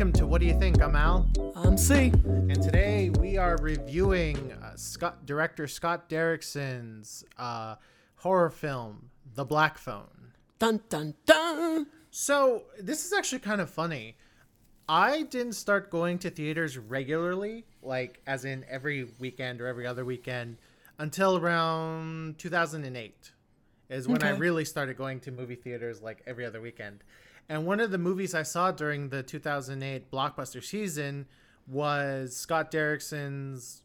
welcome to What Do You Think? I'm Al, I'm C. and today we are reviewing uh, Scott director Scott Derrickson's uh, horror film, The Black Phone. Dun dun dun. So this is actually kind of funny. I didn't start going to theaters regularly, like as in every weekend or every other weekend, until around 2008. Is when I really started going to movie theaters like every other weekend. And one of the movies I saw during the 2008 blockbuster season was Scott Derrickson's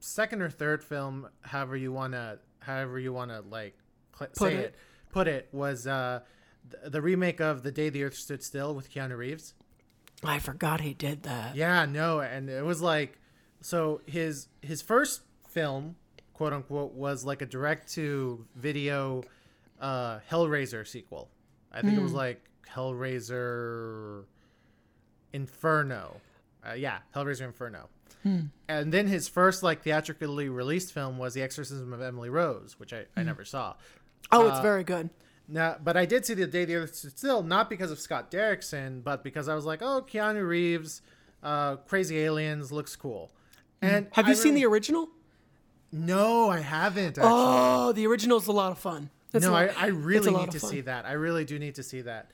second or third film, however you wanna, however you wanna like cl- Put say it. it. Put it was uh, th- the remake of The Day the Earth Stood Still with Keanu Reeves. I forgot he did that. Yeah, no, and it was like so his his first film, quote unquote, was like a direct to video uh Hellraiser sequel. I think it was like Hellraiser Inferno. Uh, yeah, Hellraiser Inferno. And then his first like theatrically released film was The Exorcism of Emily Rose, which I, I never saw. Oh, it's Uh, very good. Now, but I did see the day the Earth Stood Still, not because of Scott Derrickson, but because I was like, oh, Keanu Reeves, uh, Crazy Aliens looks cool. And Have you seen the original? No, I haven't. Actually. Oh, the original is a lot of fun. It's no, I, I really need to fun. see that. I really do need to see that.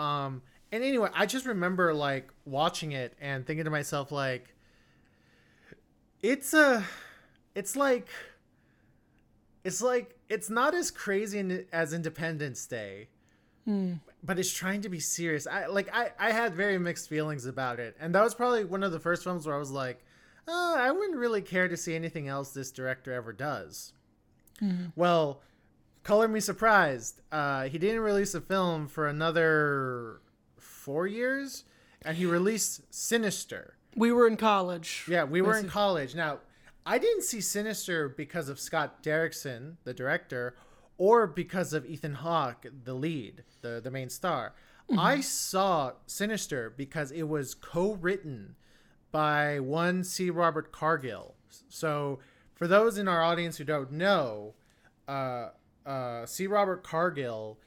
Um, and anyway, I just remember like watching it and thinking to myself like, it's a, it's like, it's like it's not as crazy as Independence Day, Hmm. but it's trying to be serious. I like I I had very mixed feelings about it, and that was probably one of the first films where I was like, oh, I wouldn't really care to see anything else this director ever does. Well, color me surprised. Uh, he didn't release a film for another four years, and he released Sinister. We were in college. Yeah, we were in college. Now, I didn't see Sinister because of Scott Derrickson, the director, or because of Ethan Hawke, the lead, the, the main star. I saw Sinister because it was co-written by one C. Robert Cargill. So, for those in our audience who don't know, uh, uh, C. Robert Cargill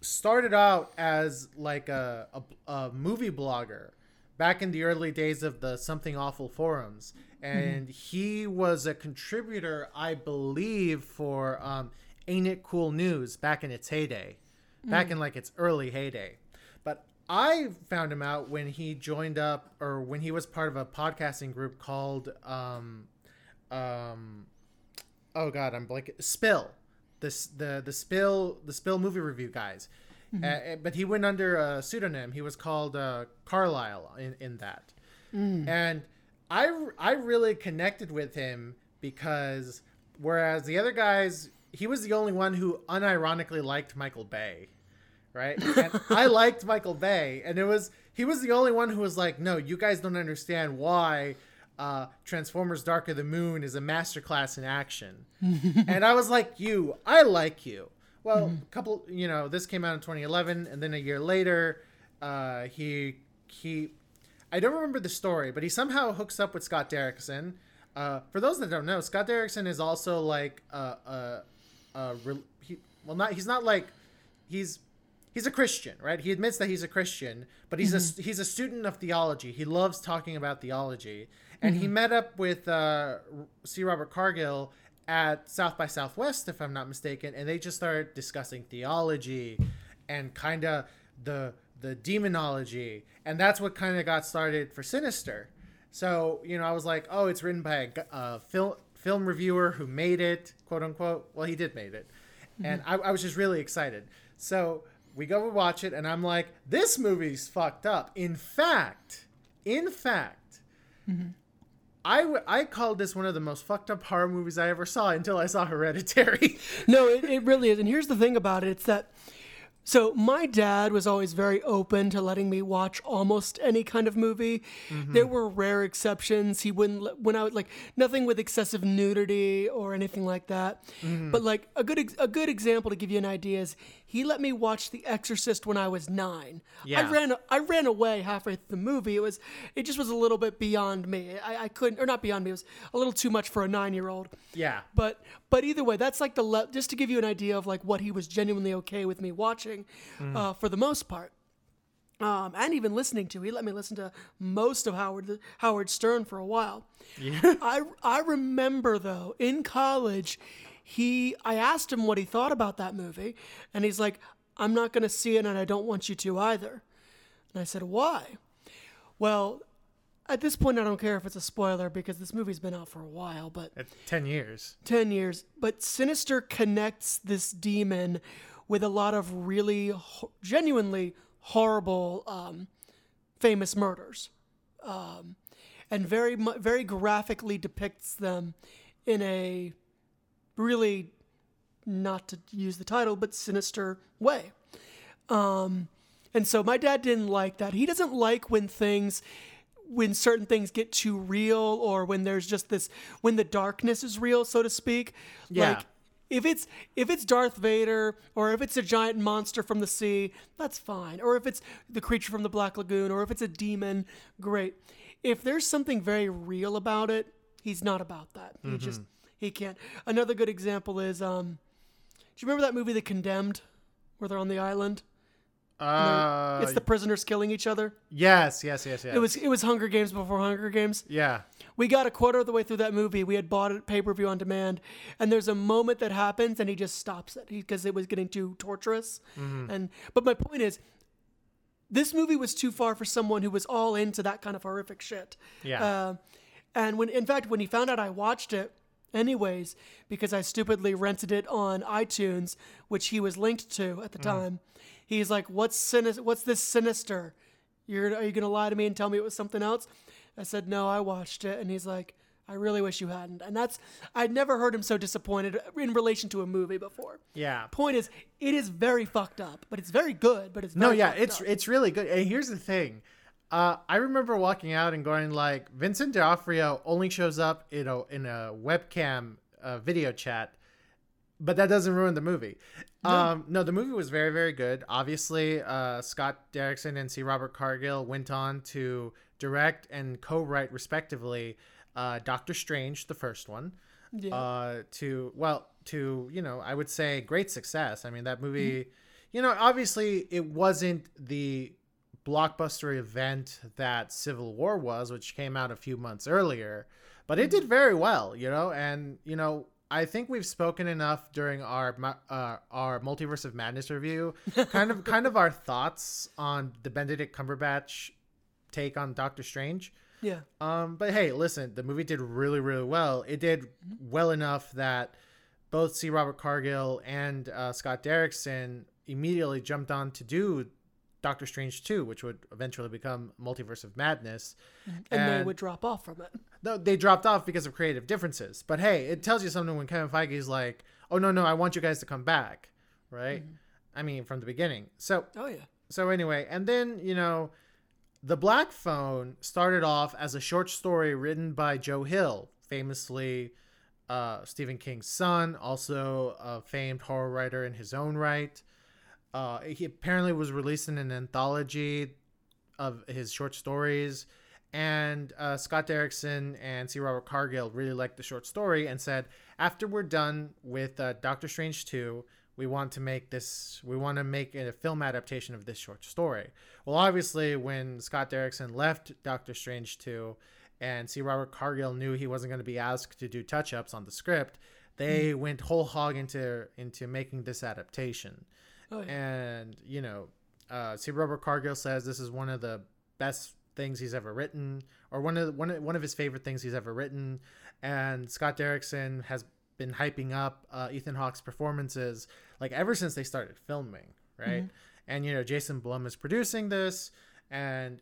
started out as like a, a, a movie blogger back in the early days of the Something Awful forums. And he was a contributor, I believe, for um, Ain't It Cool News back in its heyday, back in like its early heyday. But I found him out when he joined up or when he was part of a podcasting group called um, um, oh god, I'm blanking. Spill, this the the spill the spill movie review guys. Uh, Uh, but he went under a pseudonym. He was called uh, Carlisle in in that, and I I really connected with him because whereas the other guys, he was the only one who unironically liked Michael Bay right? And I liked Michael Bay, and it was he was the only one who was like, "No, you guys don't understand why uh, Transformers: Dark of the Moon is a masterclass in action." and I was like, "You, I like you." Well, a couple, you know, this came out in 2011, and then a year later, uh, he he, I don't remember the story, but he somehow hooks up with Scott Derrickson. Uh, for those that don't know, Scott Derrickson is also like a, a, a re- he, well, not he's not like he's he's a Christian, right? He admits that he's a Christian, but he's a he's a student of theology. He loves talking about theology, and he mm-hmm. met up with uh, C. Robert Cargill at South by Southwest, if I'm not mistaken, and they just started discussing theology and kind of the the demonology, and that's what kind of got started for Sinister. So you know, I was like, oh, it's written by a a film film reviewer who made it, quote unquote. Well, he did made it, mm-hmm. and I, I was just really excited. So we go and watch it, and I'm like, this movie's fucked up. In fact, in fact, mm-hmm. I, w- I called this one of the most fucked up horror movies I ever saw until I saw Hereditary. No, it, it really is. And here's the thing about it it's that. So my dad was always very open to letting me watch almost any kind of movie. Mm-hmm. There were rare exceptions. He wouldn't let, when I would like nothing with excessive nudity or anything like that. Mm-hmm. But like a good ex- a good example to give you an idea is he let me watch The Exorcist when I was 9. I ran I ran away halfway through the movie. It was it just was a little bit beyond me. I, I couldn't or not beyond me. It was a little too much for a 9-year-old. yeah. But but either way, that's like the le- just to give you an idea of like what he was genuinely okay with me watching, uh, for the most part. um, and even listening to. He let me listen to most of Howard Howard Stern for a while. Yeah. I I remember though in college, he I asked him what he thought about that movie, and he's like, "I'm not going to see it, and I don't want you to either." And I said, "Why?" Well, at this point, I don't care if it's a spoiler because this movie's been out for a while, but At 10 years. 10 years. But Sinister connects this demon with a lot of really ho- genuinely horrible um, famous murders um, and very mu- very graphically depicts them in a really not to use the title but sinister way um, and so my dad didn't like that he doesn't like when things when certain things get too real or when there's just this when the darkness is real so to speak Yeah. like if it's if it's Darth Vader or if it's a giant monster from the sea, that's fine. Or if it's the creature from the Black Lagoon or if it's a demon, great. If there's something very real about it, he's not about that. He just he can't. Another good example is um do you remember that movie The Condemned where they're on the island? Uh, it's the prisoners killing each other. yes, yes, yes, yes. It was it was Hunger Games before Hunger Games. Yeah. We got a quarter of the way through that movie. We had bought it pay per view on demand, and there's a moment that happens, and he just stops it because it was getting too torturous. And but my point is, this movie was too far for someone who was all into that kind of horrific shit. Yeah. Uh, and when, in fact, when he found out I watched it, anyways, because I stupidly rented it on iTunes, which he was linked to at the mm. time, he's like, "What's sinis- What's this sinister? You're are you gonna lie to me and tell me it was something else?" I said, "No, I watched it," and he's like. I really wish you hadn't. And that's, I'd never heard him so disappointed in relation to a movie before. Yeah. Point is, it is very fucked up, but it's very good, but it's No, yeah, it's up. it's really good. And here's the thing. Uh, I remember walking out and going like, Vincent D'Onofrio only shows up in a in a webcam uh, video chat, but that doesn't ruin the movie. Um, no, the movie was very very good. Obviously, uh, Scott Derrickson and C. Robert Cargill went on to direct and co-write respectively uh, Doctor Strange, the first one Yeah. uh, to well to you know I would say great success. I mean that movie, you know, obviously it wasn't the blockbuster event that Civil War was, which came out a few months earlier, but it did very well, you know, and you know. I think we've spoken enough during our uh, our multiverse of madness review, kind of kind of our thoughts on the Benedict Cumberbatch take on Doctor Strange. yeah. Um, but hey, listen, the movie did really, really well. It did well enough that both C. Robert Cargill and uh, Scott Derrickson immediately jumped on to do Doctor Strange 2, which would eventually become Multiverse of Madness. And, they would drop off from it. No, they dropped off because of creative differences. But hey, it tells you something when Kevin Feige's like, "Oh no, no, I want you guys to come back," right? I mean, from the beginning. So Oh, yeah. so anyway, and then you know, the Black Phone started off as a short story written by Joe Hill, famously uh, Stephen King's son, also a famed horror writer in his own right. Uh, he apparently was released in an anthology of his short stories. And uh, Scott Derrickson and C. Robert Cargill really liked the short story and said, after we're done with uh, Doctor Strange 2, we want to make this, we want to make a film adaptation of this short story. Well, obviously, when Scott Derrickson left Doctor Strange 2 and C. Robert Cargill knew he wasn't going to be asked to do touch ups on the script, they went whole hog into into making this adaptation. Oh, yeah. And you know, uh, C. Robert Cargill says this is one of the best things he's ever written, or one of the, one of, one of his favorite things he's ever written. And Scott Derrickson has been hyping up uh, Ethan Hawke's performances like ever since they started filming, right? And you know, Jason Blum is producing this, and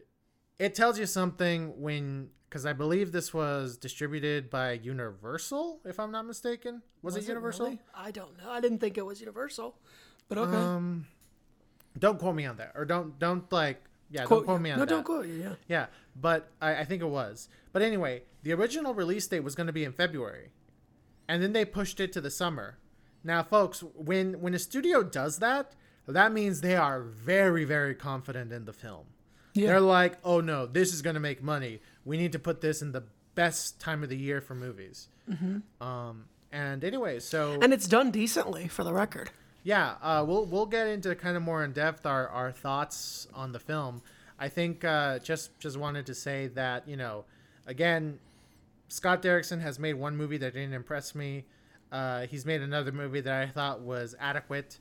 it tells you something when because I believe this was distributed by Universal, if I'm not mistaken. Was, it Universal? really? I don't know. I didn't think it was Universal. But okay. Um, don't quote me on that, or don't don't like yeah, Quote don't quote me on no, that. No, don't quote you. Yeah. Yeah, but I, I think it was. But anyway, the original release date was going to be in February, and then they pushed it to the summer. Now, folks, when when a studio does that, that means they are very very confident in the film. Yeah. They're like, oh no, this is going to make money. We need to put this in the best time of the year for movies. Mm-hmm. Um, and anyway, so And it's done decently, for the record. Yeah, uh, we'll we'll get into kind of more in depth our, our thoughts on the film. I think uh, just just wanted to say that you know, again, Scott Derrickson has made one movie that didn't impress me. Uh, he's made another movie that I thought was adequate,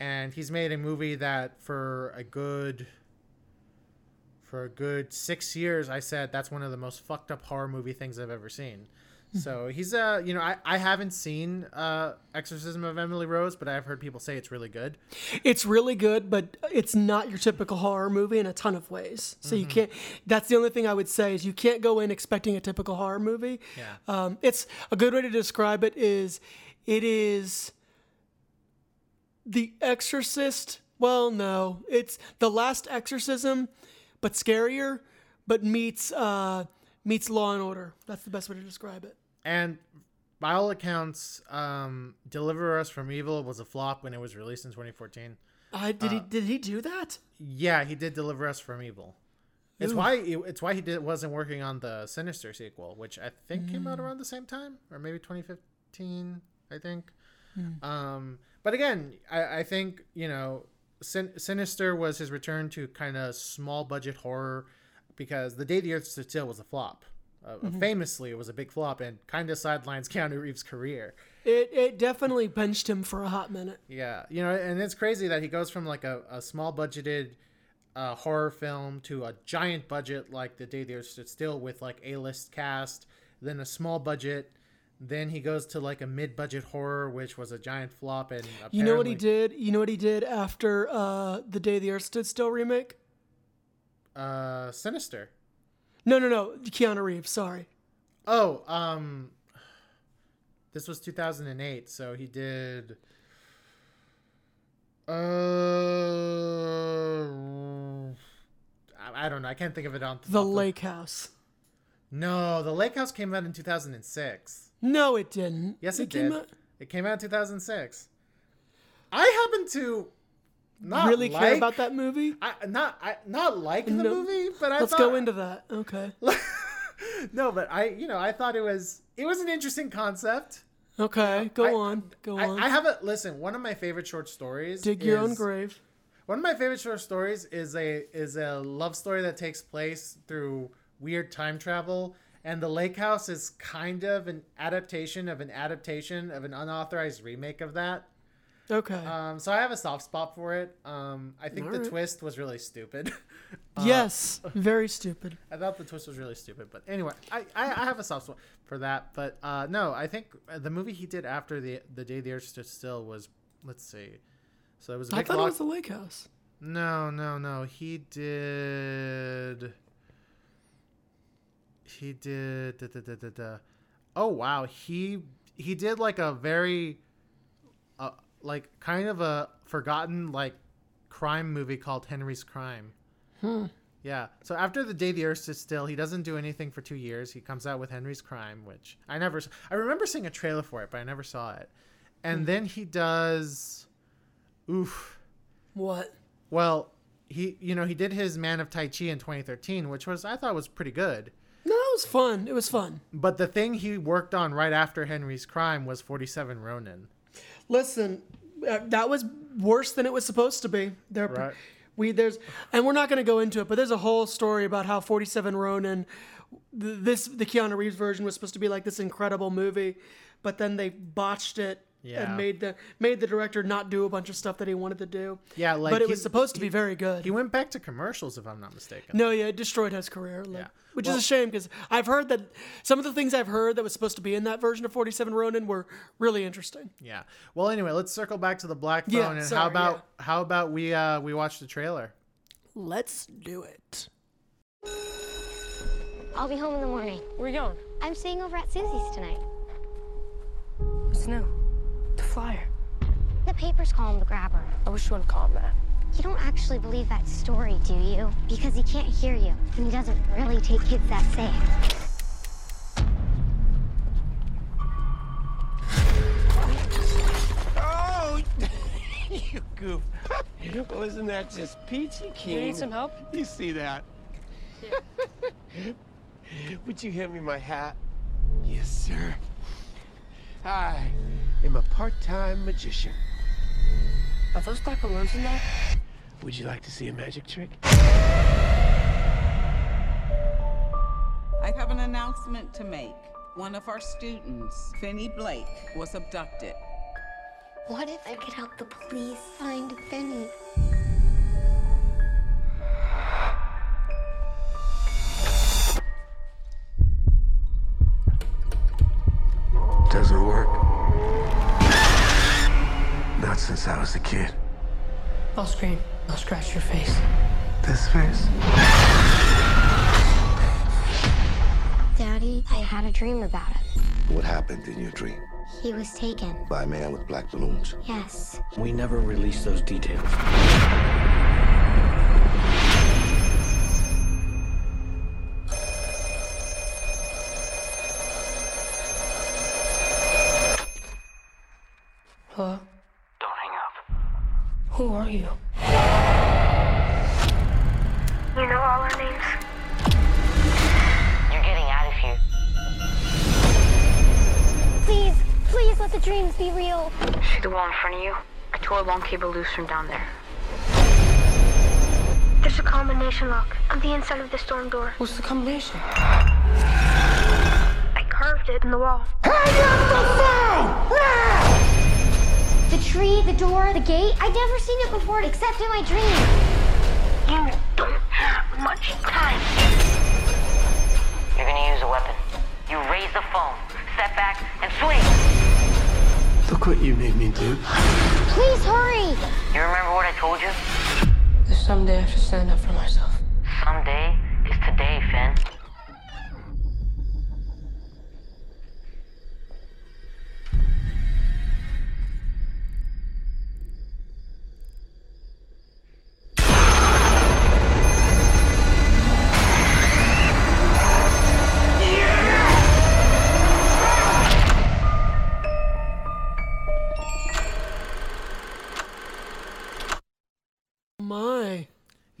and he's made a movie that for a good for a good six years I said that's one of the most fucked up horror movie things I've ever seen. So he's uh you know I, I haven't seen uh Exorcism of Emily Rose, but I've heard people say it's really good. It's really good, but it's not your typical horror movie in a ton of ways. So Mm-hmm. you can't. That's the only thing I would say is you can't go in expecting a typical horror movie. Yeah. Um, it's a good way to describe it is, it is. The Exorcist. Well, no, it's the Last Exorcism, but scarier, but meets uh meets Law and Order. That's the best way to describe it. And by all accounts, um, Deliver Us from Evil was a flop when it was released in 2014. Uh, did he did he do that? Yeah, he did Deliver Us from Evil. It's Ooh. why it's why he did wasn't working on the Sinister sequel, which I think came out around the same time, or maybe 2015. I think. Um, but again, I, I think you know, Sin- Sinister was his return to kind of small budget horror because The Day the Earth Stood Still was a flop. Uh, Famously, it was a big flop and kind of sidelines Keanu Reeves' career. It it definitely benched him for a hot minute. Yeah, you know, and it's crazy that he goes from like a, a small budgeted uh, horror film to a giant budget like The Day the Earth Stood Still with like a list cast, then a small budget, then he goes to like a mid budget horror, which was a giant flop. And You know what he did? You know what he did after uh, the Day the Earth Stood Still remake? Uh, Sinister. No, no, no. Keanu Reeves. Sorry. Oh, um, this was 2008, so he did. Uh, I, don't know. I can't think of it on The off Lake House. No, the Lake House came out in 2006. No, it didn't. Yes, it, came did. out- It came out in 2006. I happen to not really like, care about that movie? I not I not like the No. movie, but I Let's thought, go into that. Okay. no, but I you know I thought it was it was an interesting concept. Okay. Go I- on. Go I, on. I have a listen. One of my favorite short stories. Dig your own grave. One of my favorite short stories is a is a love story that takes place through weird time travel, and the Lake House is kind of an adaptation of an adaptation of an unauthorized remake of that. Okay. Um, so I have a soft spot for it. Um, I think the Alright. twist was really stupid. Uh, yes. Very stupid. I thought the twist was really stupid, but anyway, I, I, I have a soft spot for that. But uh, no, I think the movie he did after the the day the Earth stood still was let's see, so it was a I thought it was the Lake House. No, no, no. He did. He did. Da, da, da, da, da. Oh wow, he he did like a very, like kind of a forgotten like crime movie called Henry's Crime. Hmm. Yeah. So after the day the Earth stood still, he doesn't do anything for two years. He comes out with Henry's Crime, which I never. I remember seeing a trailer for it, but I never saw it. And Hmm. then he does. Oof. What? Well, he you know he did his Man of Tai Chi in 2013, which was I thought was pretty good. No, it was fun. It was fun. But the thing he worked on right after Henry's Crime was 47 Ronin. Listen, uh, that was worse than it was supposed to be. There, Right. we there's, and we're not going to go into it, but there's a whole story about how 47 Ronin, this the Keanu Reeves version was supposed to be like this incredible movie, but then they botched it Yeah. and made the made the director not do a bunch of stuff that he wanted to do. Yeah, like but it he- was supposed to be very good. He went back to commercials, if I'm not mistaken. no, yeah, it destroyed his career. Like, Yeah. Which Well- is a shame because I've heard that some of the things I've heard that was supposed to be in that version of 47 Ronin were really interesting. Yeah. Well, anyway, let's circle back to the Black Phone, Yeah, and how sorry, about how about we uh we watch the trailer? Let's do it. I'll be home in the morning. Where are you going? I'm staying over at Susie's tonight. What's new? The flyer. The papers call him the grabber. I wish you wouldn't call him that. You don't actually believe that story, do you? Because he can't hear you, and he doesn't really take kids that safe. Oh, you goof. Wasn't that just peachy You need some help? You see that? Would you hand me my hat? Yes, sir. I am a part-time magician. Are those black balloons in there? Would you like to see a magic trick? I have an announcement to make. One of our students, Finney Blake, was abducted. What if I could help the police find Finney? Doesn't work. Not since I was a kid. I'll scream. I'll scratch your face. This face? Daddy, I had a dream about it. What happened in your dream? He was taken. By a man with black balloons. Yes. We never released those details. A long cable loose from down there. There's a combination lock on the inside of the storm door. What's the combination? I carved it in the wall. The tree, the door, the gate. I'd never seen it before except in my dream. You don't have much time. You're gonna use a weapon. You raise the phone, step back, and swing. Look what you made me do. Please hurry. You remember what I told you? There's someday I should stand up for myself. Someday is today, Finn.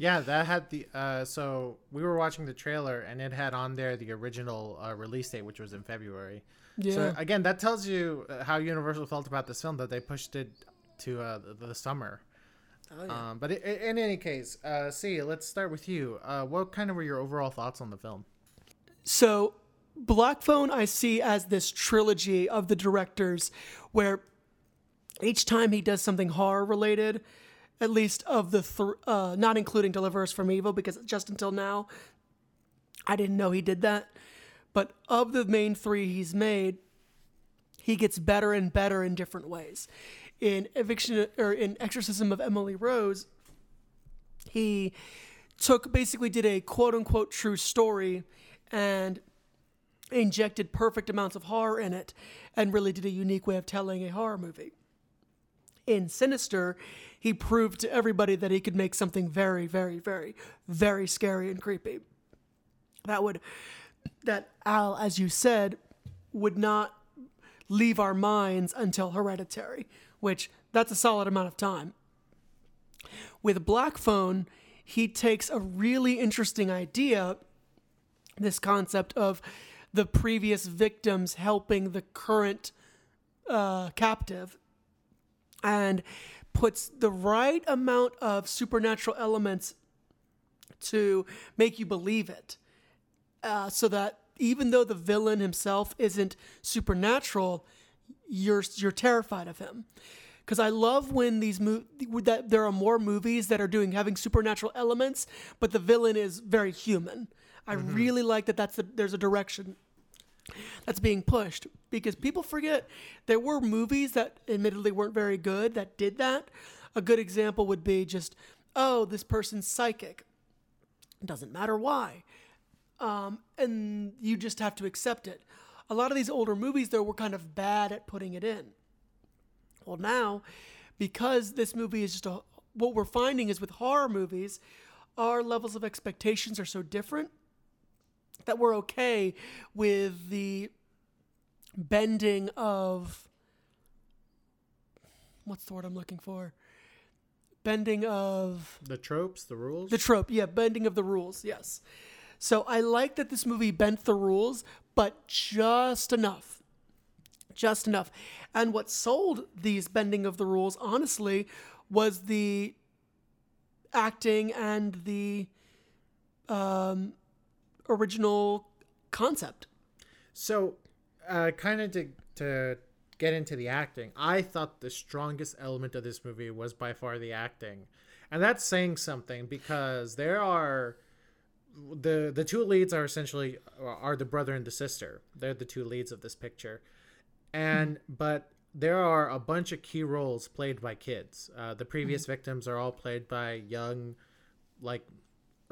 Yeah, that had the uh so we were watching the trailer and it had on there the original uh, release date which was in February. Yeah. So again, that tells you uh, how Universal felt about this film that they pushed it to uh, the, the summer. Um, but i i in any case, uh, C, let's start with you. Uh, what kind of were your overall thoughts on the film? So, Black Phone I see as this trilogy of the directors where each time he does something horror related, at least of the th- uh, not including Deliver Us from Evil because just until now I didn't know he did that. But of the main 3 he's made, he gets better and better in different ways. In Eviction or in Exorcism of Emily Rose, he took basically did a quote unquote true story and injected perfect amounts of horror in it and really did a unique way of telling a horror movie. In Sinister, he proved to everybody that he could make something very, very, very, very scary and creepy. That would, that Al, as you said, would not leave our minds until Hereditary, which that's a solid amount of time. With Black Phone, he takes a really interesting idea, this concept of the previous victims helping the current uh, captive, and puts the right amount of supernatural elements to make you believe it. Uh, so that even though the villain himself isn't supernatural, you're you're terrified of him. Because I love when these mo- that there are more movies that are doing having supernatural elements, but the villain is very human. I really like that. That's the, there's a direction that's being pushed because people forget there were movies that admittedly weren't very good that did that. A good example would be just, oh, this person's psychic. It doesn't matter why. Um, and you just have to accept it. A lot of these older movies, though, were kind of bad at putting it in. Well, now, because this movie is just a, what we're finding is with horror movies, our levels of expectations are so different that we're okay with the bending of what's the word I'm looking for? Bending of The tropes, the rules. the trope, yeah, bending of the rules, yes. So I like that this movie bent the rules, but just enough. Just enough. And what sold these bending of the rules, honestly, was the acting and the um, original concept. So, uh, kind of to to get into the acting, I thought the strongest element of this movie was by far the acting, and that's saying something because there are the the two leads are essentially are the brother and the sister. They're the two leads of this picture, and but there are a bunch of key roles played by kids. Uh, the previous victims are all played by young, like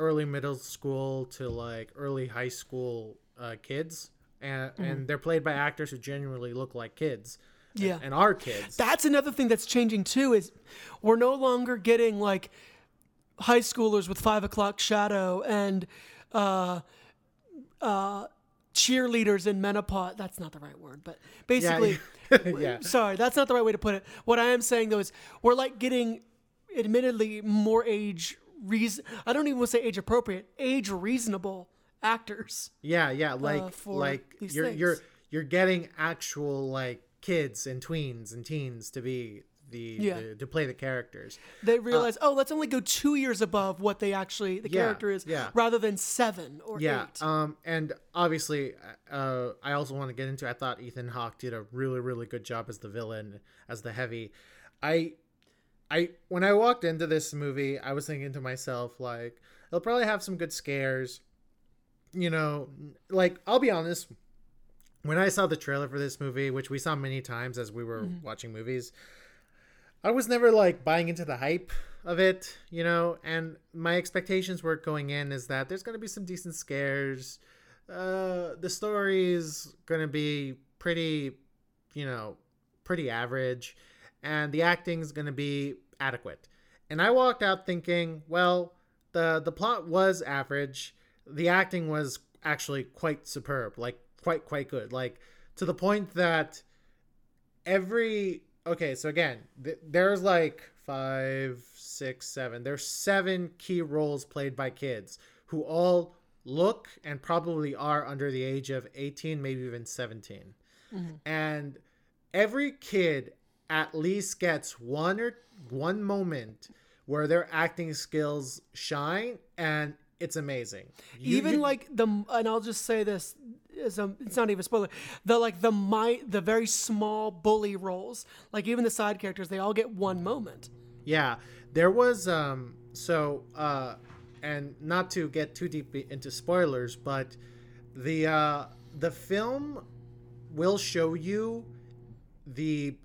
early middle school to like early high school uh, kids, and and they're played by actors who genuinely look like kids. and- Yeah. and, are kids. That's another thing that's changing too. Is we're no longer getting like high schoolers with five o'clock shadow and uh, uh, cheerleaders in menopause. That's not the right word, but basically. yeah. Sorry, that's not the right way to put it. What I am saying though is we're like getting, admittedly, more age reason. I don't even want to say age appropriate, age reasonable actors. Yeah, yeah, like for like you're you're you're getting actual like kids and tweens and teens to be the, Yeah. the to play the characters. They realize, oh, let's only go two years above what they actually the Yeah, character is, yeah. rather than seven or Yeah, eight. um, and obviously, uh, I also want to get into. I thought Ethan Hawke did a really, really good job as the villain, as the heavy. I, I when I walked into this movie, I was thinking to myself like, it'll probably have some good scares. You know, like I'll be honest. When I saw the trailer for this movie, which we saw many times as we were watching movies, I was never like buying into the hype of it, you know, and my expectations were going in is that there's going to be some decent scares. Uh, the story is going to be pretty, you know, pretty average, and the acting's going to be adequate. And I walked out thinking, well, the the plot was average. The acting was actually quite superb, like quite quite good, like to the point that every okay so again th- there's like five six seven there's seven key roles played by kids who all look and probably are under the age of 18 maybe even 17 mm-hmm. and every kid at least gets one or one moment where their acting skills shine and it's amazing You- even you- like the and I'll just say this as a, it's not even a spoiler. The like the my the very small bully roles, like even the side characters, they all get one moment. Yeah, there was um so uh and not to get too deep into spoilers, but the uh the film will show you the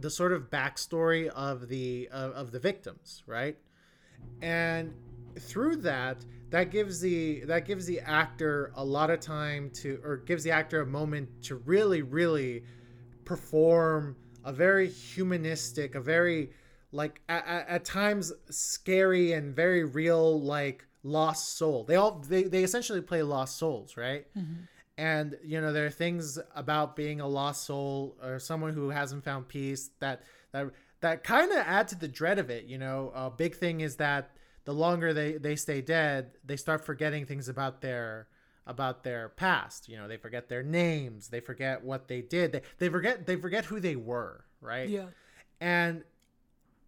the sort of backstory of the of, the victims, right? And through that that gives the that gives the actor a lot of time to or gives the actor a moment to really really perform a very humanistic a very like at, at times scary and very real like lost soul. They all they, they essentially play lost souls right mm-hmm. And you know there are things about being a lost soul or someone who hasn't found peace that that that kind of add to the dread of it you know? A big thing is that the longer they they stay dead they start forgetting things about their about their past you know? They forget their names they forget what they did they, they forget they forget who they were right? Yeah. and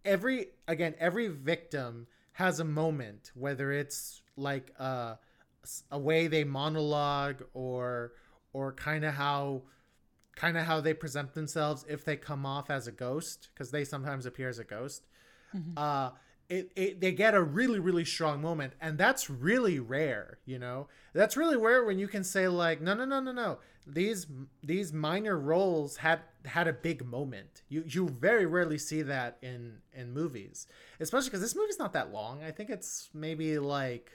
every again every victim has a moment whether it's like a, a way they monologue or or kind of how kind of how they present themselves if they come off as a ghost because they sometimes appear as a ghost. Uh it, it they get a really really strong moment and that's really rare you know? That's really rare when you can say like no no no no no. These these minor roles had had a big moment. You you very rarely see that in in movies especially because this movie's not that long. I think it's maybe like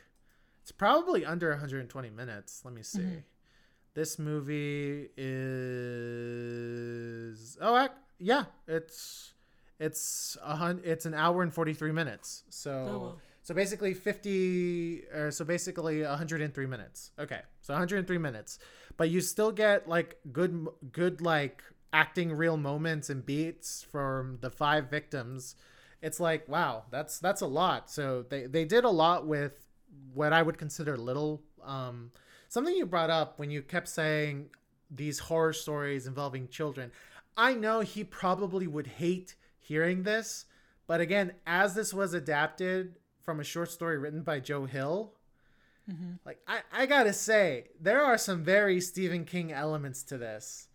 it's probably under 120 minutes. Let me see. Mm-hmm. This movie is oh ac- yeah it's it's a hun- it's an hour and 43 minutes. So Oh, wow. so basically 50 or so basically 103 minutes. Okay so 103 minutes. But you still get like good good like acting real moments and beats from the five victims. It's like wow that's that's a lot. So they they did a lot with what i would consider little um something you brought up when you kept saying these horror stories involving children i know he probably would hate hearing this But again, as this was adapted from a short story written by Joe Hill, Mm-hmm. like I, I gotta say, there are some very Stephen King elements to this.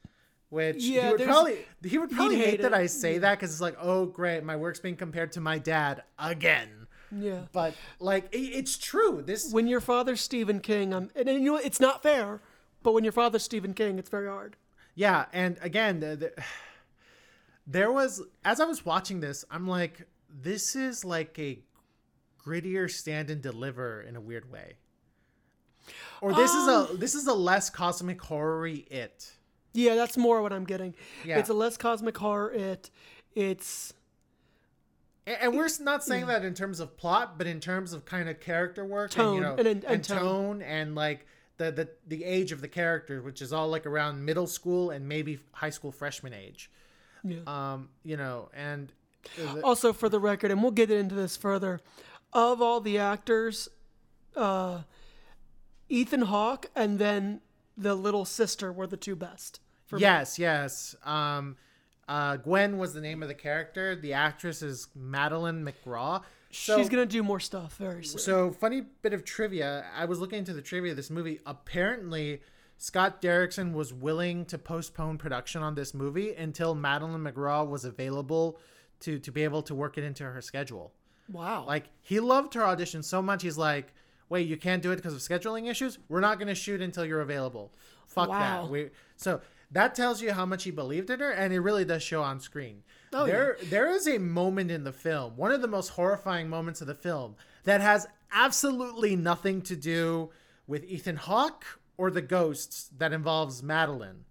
Which Yeah, he would probably he would probably hate, hate that. I say that because it's like, oh great, my work's being compared to my dad again. Yeah. But like, it, it's true. This When your father's Stephen King, um, and, and you know it's not fair, but when your father's Stephen King, it's very hard. Yeah, and again, the, the, there was as I was watching this, I'm like, this is like a grittier stand and deliver in a weird way. Or this is a this is a less cosmic horror it. Yeah, that's more what I'm getting. Yeah. It's a less cosmic horror. It, it's And, we're not saying that in terms of plot, but in terms of kind of character work and you Tone, know and- and- and, tone. tone and like the, the the age of the character, which is all like around middle school and maybe high school freshman age. Yeah. Um, you know, and the- also for the record, and we'll get into this further. Of all the actors, uh, Ethan Hawke and then the little sister were the two best. For me. yes, yes. Um, uh, Gwen was the name of the character. The actress is Madeleine McGraw. So, she's gonna do more stuff very soon. So, funny bit of trivia. I was looking into the trivia of this movie. Apparently, Scott Derrickson was willing to postpone production on this movie until Madeleine McGraw was available to to be able to work it into her schedule. wow. Like he loved her audition so much, he's like, "Wait, you can't do it because of scheduling issues. We're not going to shoot until you're available." Fuck Wow. that. We so that tells you how much he believed in her, and it really does show on screen. Oh, there, there is a moment in the film, one of the most horrifying moments of the film, that has absolutely nothing to do with Ethan Hawke or the ghosts that involves Madeleine.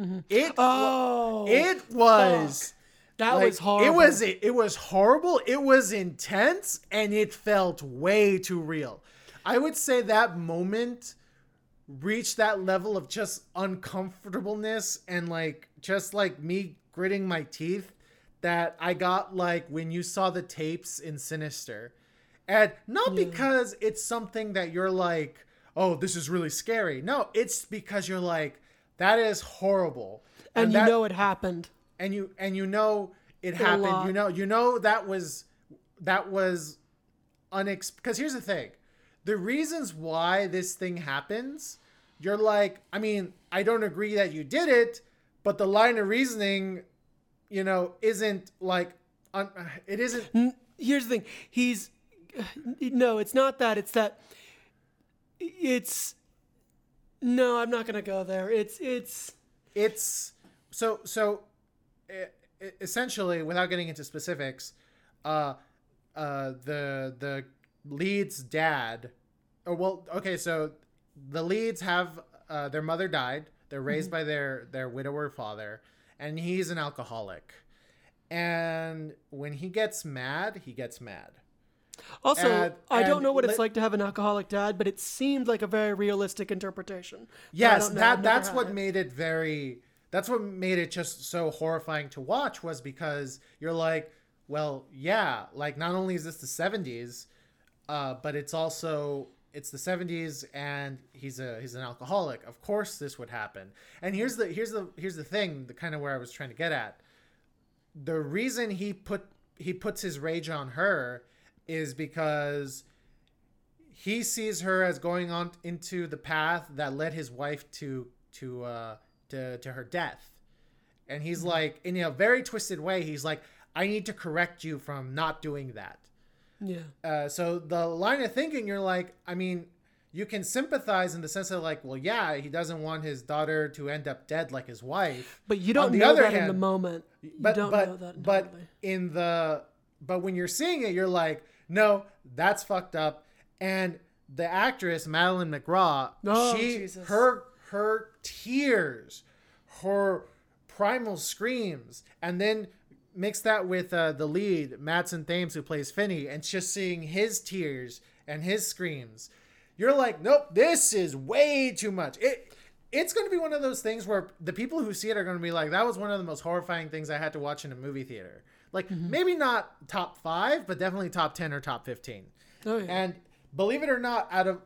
Mm-hmm. It, oh, it was. that Like, was horrible. It was it was horrible. It was intense, and it felt way too real. I would say that moment reached that level of just uncomfortableness and like just like me gritting my teeth that I got like when you saw the tapes in Sinister. And not because it's something that you're like, oh, this is really scary. No, it's because you're like, that is horrible. and you that- know it happened. and you and you know it A happened lot. you know you know that was that was unex because here's the thing the reasons why this thing happens you're like i mean i don't agree that you did it but the line of reasoning you know isn't like un- it isn't Here's the thing. He's no, it's not that. It's that. It's no. I'm not gonna go there. It's it's it's so so essentially without getting into specifics uh uh the the lead's dad oh well okay so the leads have uh their mother died they're raised by their their widower father and he's an alcoholic and when he gets mad he gets mad also. And- I don't know what it's li- like to have an alcoholic dad, but it seemed like a very realistic interpretation. Yes, that that's what it. made it very that's what made it just so horrifying to watch was because you're like, well, yeah, like not only is this the 70s, uh, but it's also it's the 70s and he's a he's an alcoholic. Of course this would happen. And here's the here's the here's the thing, the kind of where I was trying to get at. The reason he put he puts his rage on her is because he sees her as going on into the path that led his wife to to uh to, to her death and he's like in a very twisted way he's like i need to correct you from not doing that Yeah. uh, so the line of thinking you're like i mean you can sympathize in the sense of like well yeah he doesn't want his daughter to end up dead like his wife But you don't the know other that in the moment. You but don't but know that. but in the but when you're seeing it you're like no that's fucked up and the actress madeleine mcgraw Oh, she Jesus. her her tears her primal screams and then mix that with uh, the lead Mason Thames who plays Finney and just seeing his tears and his screams you're like nope this is way too much it it's going to be one of those things where the people who see it are going to be like that was one of the most horrifying things i had to watch in a movie theater like Mm-hmm. maybe not top 5 but definitely top 10 or top 15 Oh, yeah. and believe it or not out of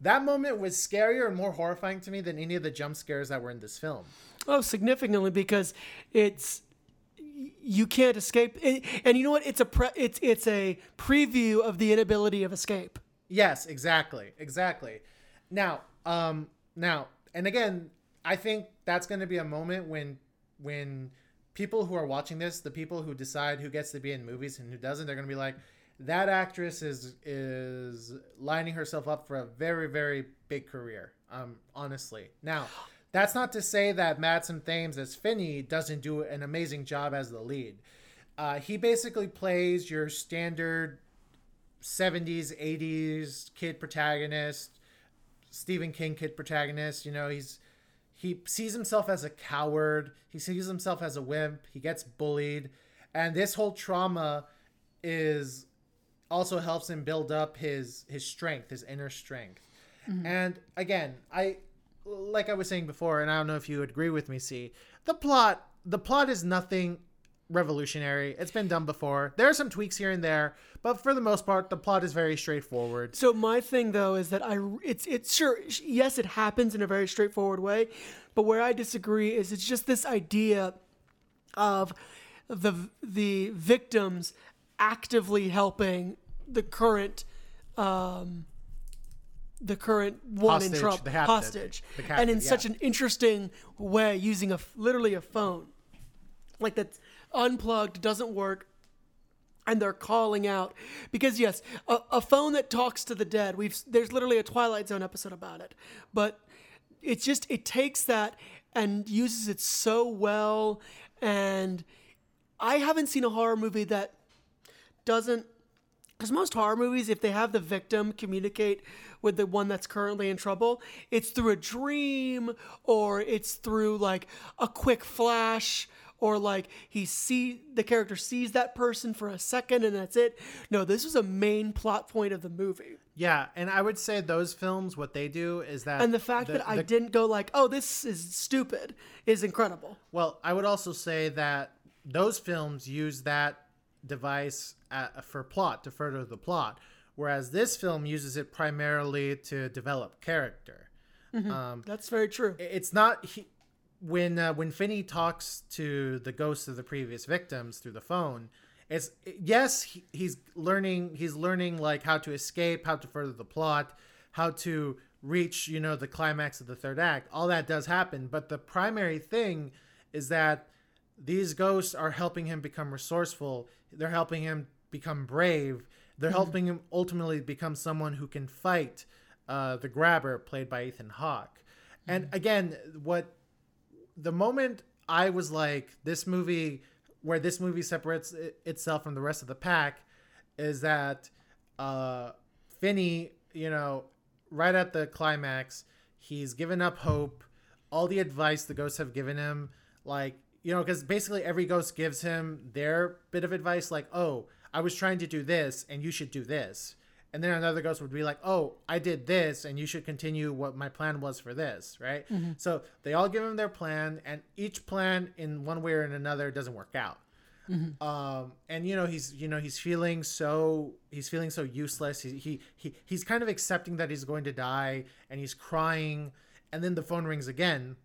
that moment was scarier and more horrifying to me than any of the jump scares that were in this film Oh, significantly because it's you can't escape. And, you know what? It's a pre- it's it's a preview of the inability of escape. Yes, exactly, exactly. Now, um, now, and again, I think that's going to be a moment when when people who are watching this, the people who decide who gets to be in movies and who doesn't, they're going to be like, that actress is is lining herself up for a very very big career. Um, honestly, now. That's not to say that Mason Thames as Finney doesn't do an amazing job as the lead. Uh, he basically plays your standard 70s, 80s kid protagonist, Stephen King kid protagonist. You know, he's he sees himself as a coward. He sees himself as a wimp. He gets bullied, and this whole trauma is also helps him build up his his strength, his inner strength. Mm-hmm. And again, I like I was saying before, and I don't know if you agree with me, C, the plot the plot is nothing revolutionary. It's been done before. There are some tweaks here and there, but for the most part, the plot is very straightforward. So my thing though is that I it's it's sure yes it happens in a very straightforward way, but where I disagree is it's just this idea of the the victims actively helping the current um the current one Hostage, in captive. hostage and in yeah. such an interesting way using a literally a phone like that's unplugged doesn't work and they're calling out because yes a, a phone that talks to the dead we've there's literally a twilight zone episode about it but it's just it takes that and uses it so well and i haven't seen a horror movie that doesn't because most horror movies if they have the victim communicate with the one that's currently in trouble it's through a dream or it's through like a quick flash or like he see the character sees that person for a second and that's it no this was a main plot point of the movie Yeah, and I would say those films, what they do is that, and the fact that I didn't go like, "Oh, this is stupid," is incredible. Well, I would also say that those films use that device uh for plot to further the plot, whereas this film uses it primarily to develop character. Um, That's very true. it's not he, when uh, when Finney talks to the ghosts of the previous victims through the phone. It's yes, he, he's learning. He's learning like how to escape, how to further the plot, how to reach you know the climax of the third act. All that does happen, but the primary thing is that these ghosts are helping him become resourceful. They're helping him become brave. They're helping him ultimately become someone who can fight uh, the grabber, played by Ethan Hawke. And again, what the moment I was like, this movie, where this movie separates itself from the rest of the pack, is that uh, Finney, you know, right at the climax, he's given up hope. All the advice the ghosts have given him, like, you know, because basically every ghost gives him their bit of advice, like, oh, I was trying to do this and you should do this. And then another ghost would be like, oh, I did this and you should continue what my plan was for this, right? So they all give him their plan, and each plan in one way or in another doesn't work out. Um and you know he's you know he's feeling so he's feeling so useless. He, he he he's kind of accepting that he's going to die and he's crying. And then the phone rings again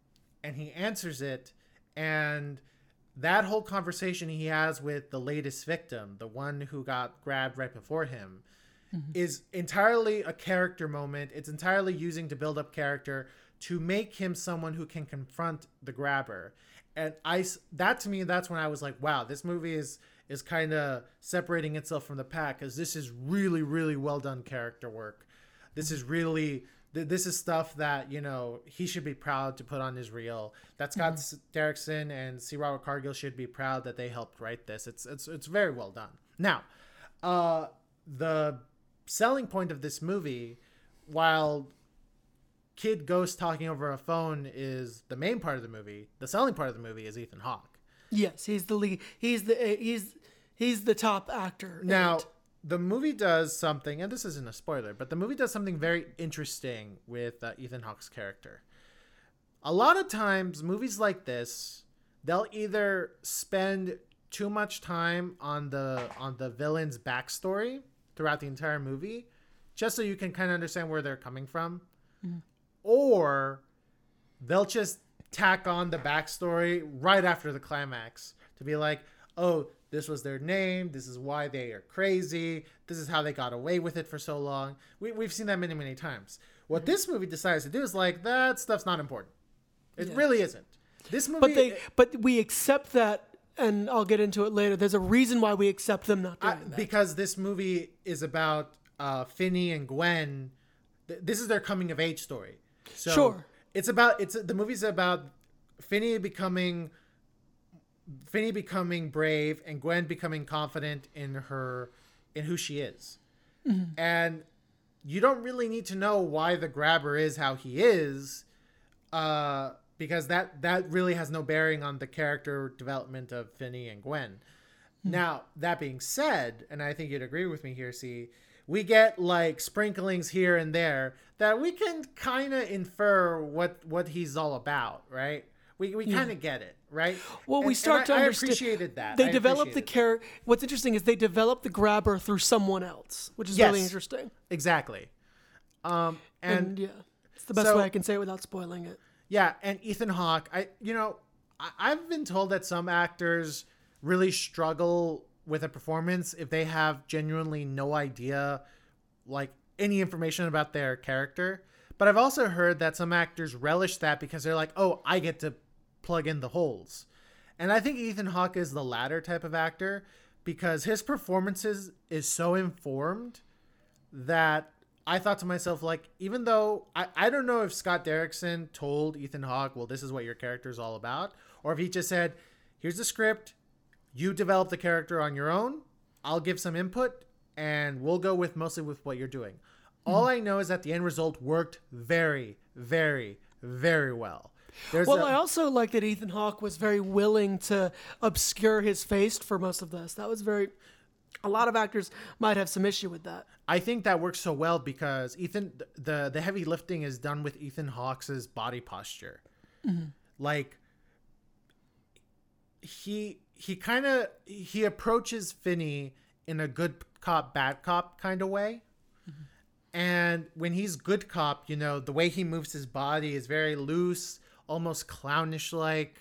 and he answers it and that whole conversation he has with the latest victim the one who got grabbed right before him mm-hmm. is entirely a character moment. It's entirely using to build up character to make him someone who can confront the grabber. And I that to me that's when I was like, wow, this movie is is kind of separating itself from the pack because this is really really well done character work. This is really th- this is stuff that you know he should be proud to put on his reel. That Scott S Derrickson and C. Robert Cargill should be proud that they helped write this. It's it's it's very well done. Now, uh, the selling point of this movie, while kid ghost talking over a phone is the main part of the movie. The selling part of the movie is Ethan Hawke. Yes, he's the lead. He's the uh, he's he's the top actor. Now. The movie does something, and this isn't a spoiler, but the movie does something very interesting with uh, Ethan Hawke's character. A lot of times, movies like this, they'll either spend too much time on the on the villain's backstory throughout the entire movie, just so you can kind of understand where they're coming from, or they'll just tack on the backstory right after the climax to be like, oh, this was their name. This is why they are crazy. This is how they got away with it for so long. We, we've seen that many, many times. What this movie decides to do is like, that stuff's not important. It really isn't. This movie. But they, but we accept that, and I'll get into it later. There's a reason why we accept them not doing I- that. because this movie is about uh, Finney and Gwen. Th- This is their coming of age story. So Sure. It's about it's the movie's about Finney becoming Finney becoming brave and Gwen becoming confident in her in who she is. Mm-hmm. And you don't really need to know why the grabber is how he is uh because that that really has no bearing on the character development of Finney and Gwen. Now, that being said, and I think you'd agree with me here, C, we get like sprinklings here and there that we can kind of infer what what he's all about, right? We, we kind of get it, right? Well, we start and to I, understand. I appreciated that. They I develop the character. What's interesting is they develop the grabber through someone else, which is really interesting. exactly. Um, and, And, yeah, it's the best so- way I can say it without spoiling it. Yeah, and Ethan Hawke, I you know, I, I've been told that some actors really struggle with a performance if they have genuinely no idea like any information about their character. But I've also heard that some actors relish that because they're like, "Oh, I get to plug in the holes." And I think Ethan Hawke is the latter type of actor because his performances is so informed that I thought to myself, like, even though I, I don't know if Scott Derrickson told Ethan Hawke, well, this is what your character is all about, or if he just said, here's the script, you develop the character on your own, I'll give some input, and we'll go with mostly with what you're doing. Mm-hmm. All I know is that the end result worked very, very, very well. There's Well, a- I also like that Ethan Hawke was very willing to obscure his face for most of this. That was very. A lot of actors might have some issue with that. I think that works so well because Ethan the the heavy lifting is done with Ethan Hawke's body posture. Mm-hmm. Like he he kind of he approaches Finney in a good cop bad cop kind of way. Mm-hmm. And when he's good cop, you know, the way he moves his body is very loose, almost clownish like,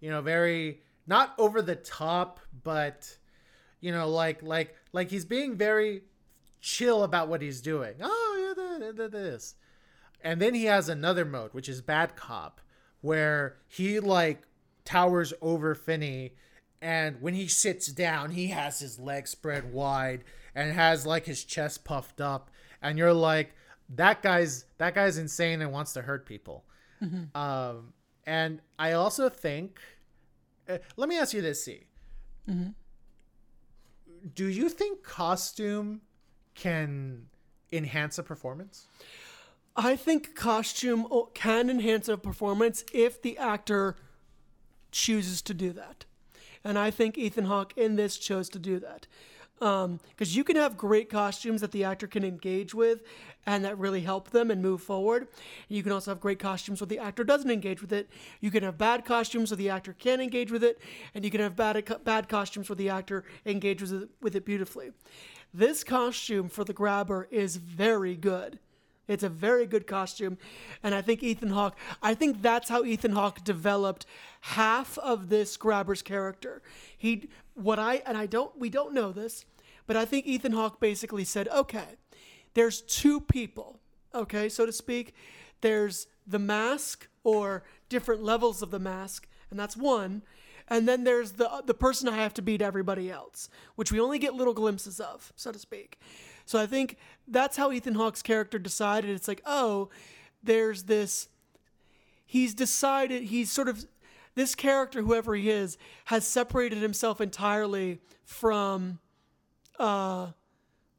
you know, very not over the top, but you know, like like like he's being very chill about what he's doing. Oh, yeah, th- th- this. And then he has another mode, which is bad cop, where he like towers over Finney and when he sits down, he has his legs spread wide and has like his chest puffed up and you're like that guy's that guy's insane and wants to hurt people. Um and I also think uh, let me ask you this, C. Do you think costume can enhance a performance? I think costume can enhance a performance if the actor chooses to do that. And I think Ethan Hawke in this chose to do that. Um, because you can have great costumes that the actor can engage with and that really help them and move forward. You can also have great costumes where the actor doesn't engage with it. You can have bad costumes where the actor can engage with it. And you can have bad, bad costumes where the actor engages with it, with it beautifully. This costume for the grabber is very good. It's a very good costume, and I think Ethan Hawke. I think that's how Ethan Hawke developed half of this grabber's character. He, what I and I don't, we don't know this, but I think Ethan Hawke basically said, okay, there's two people, okay, so to speak. There's the mask or different levels of the mask, and that's one. And then there's the uh, the person I have to beat everybody else, which we only get little glimpses of, so to speak. So I think that's how Ethan Hawke's character decided. It's like, oh, there's this. He's decided he's sort of this character, whoever he is, has separated himself entirely from uh,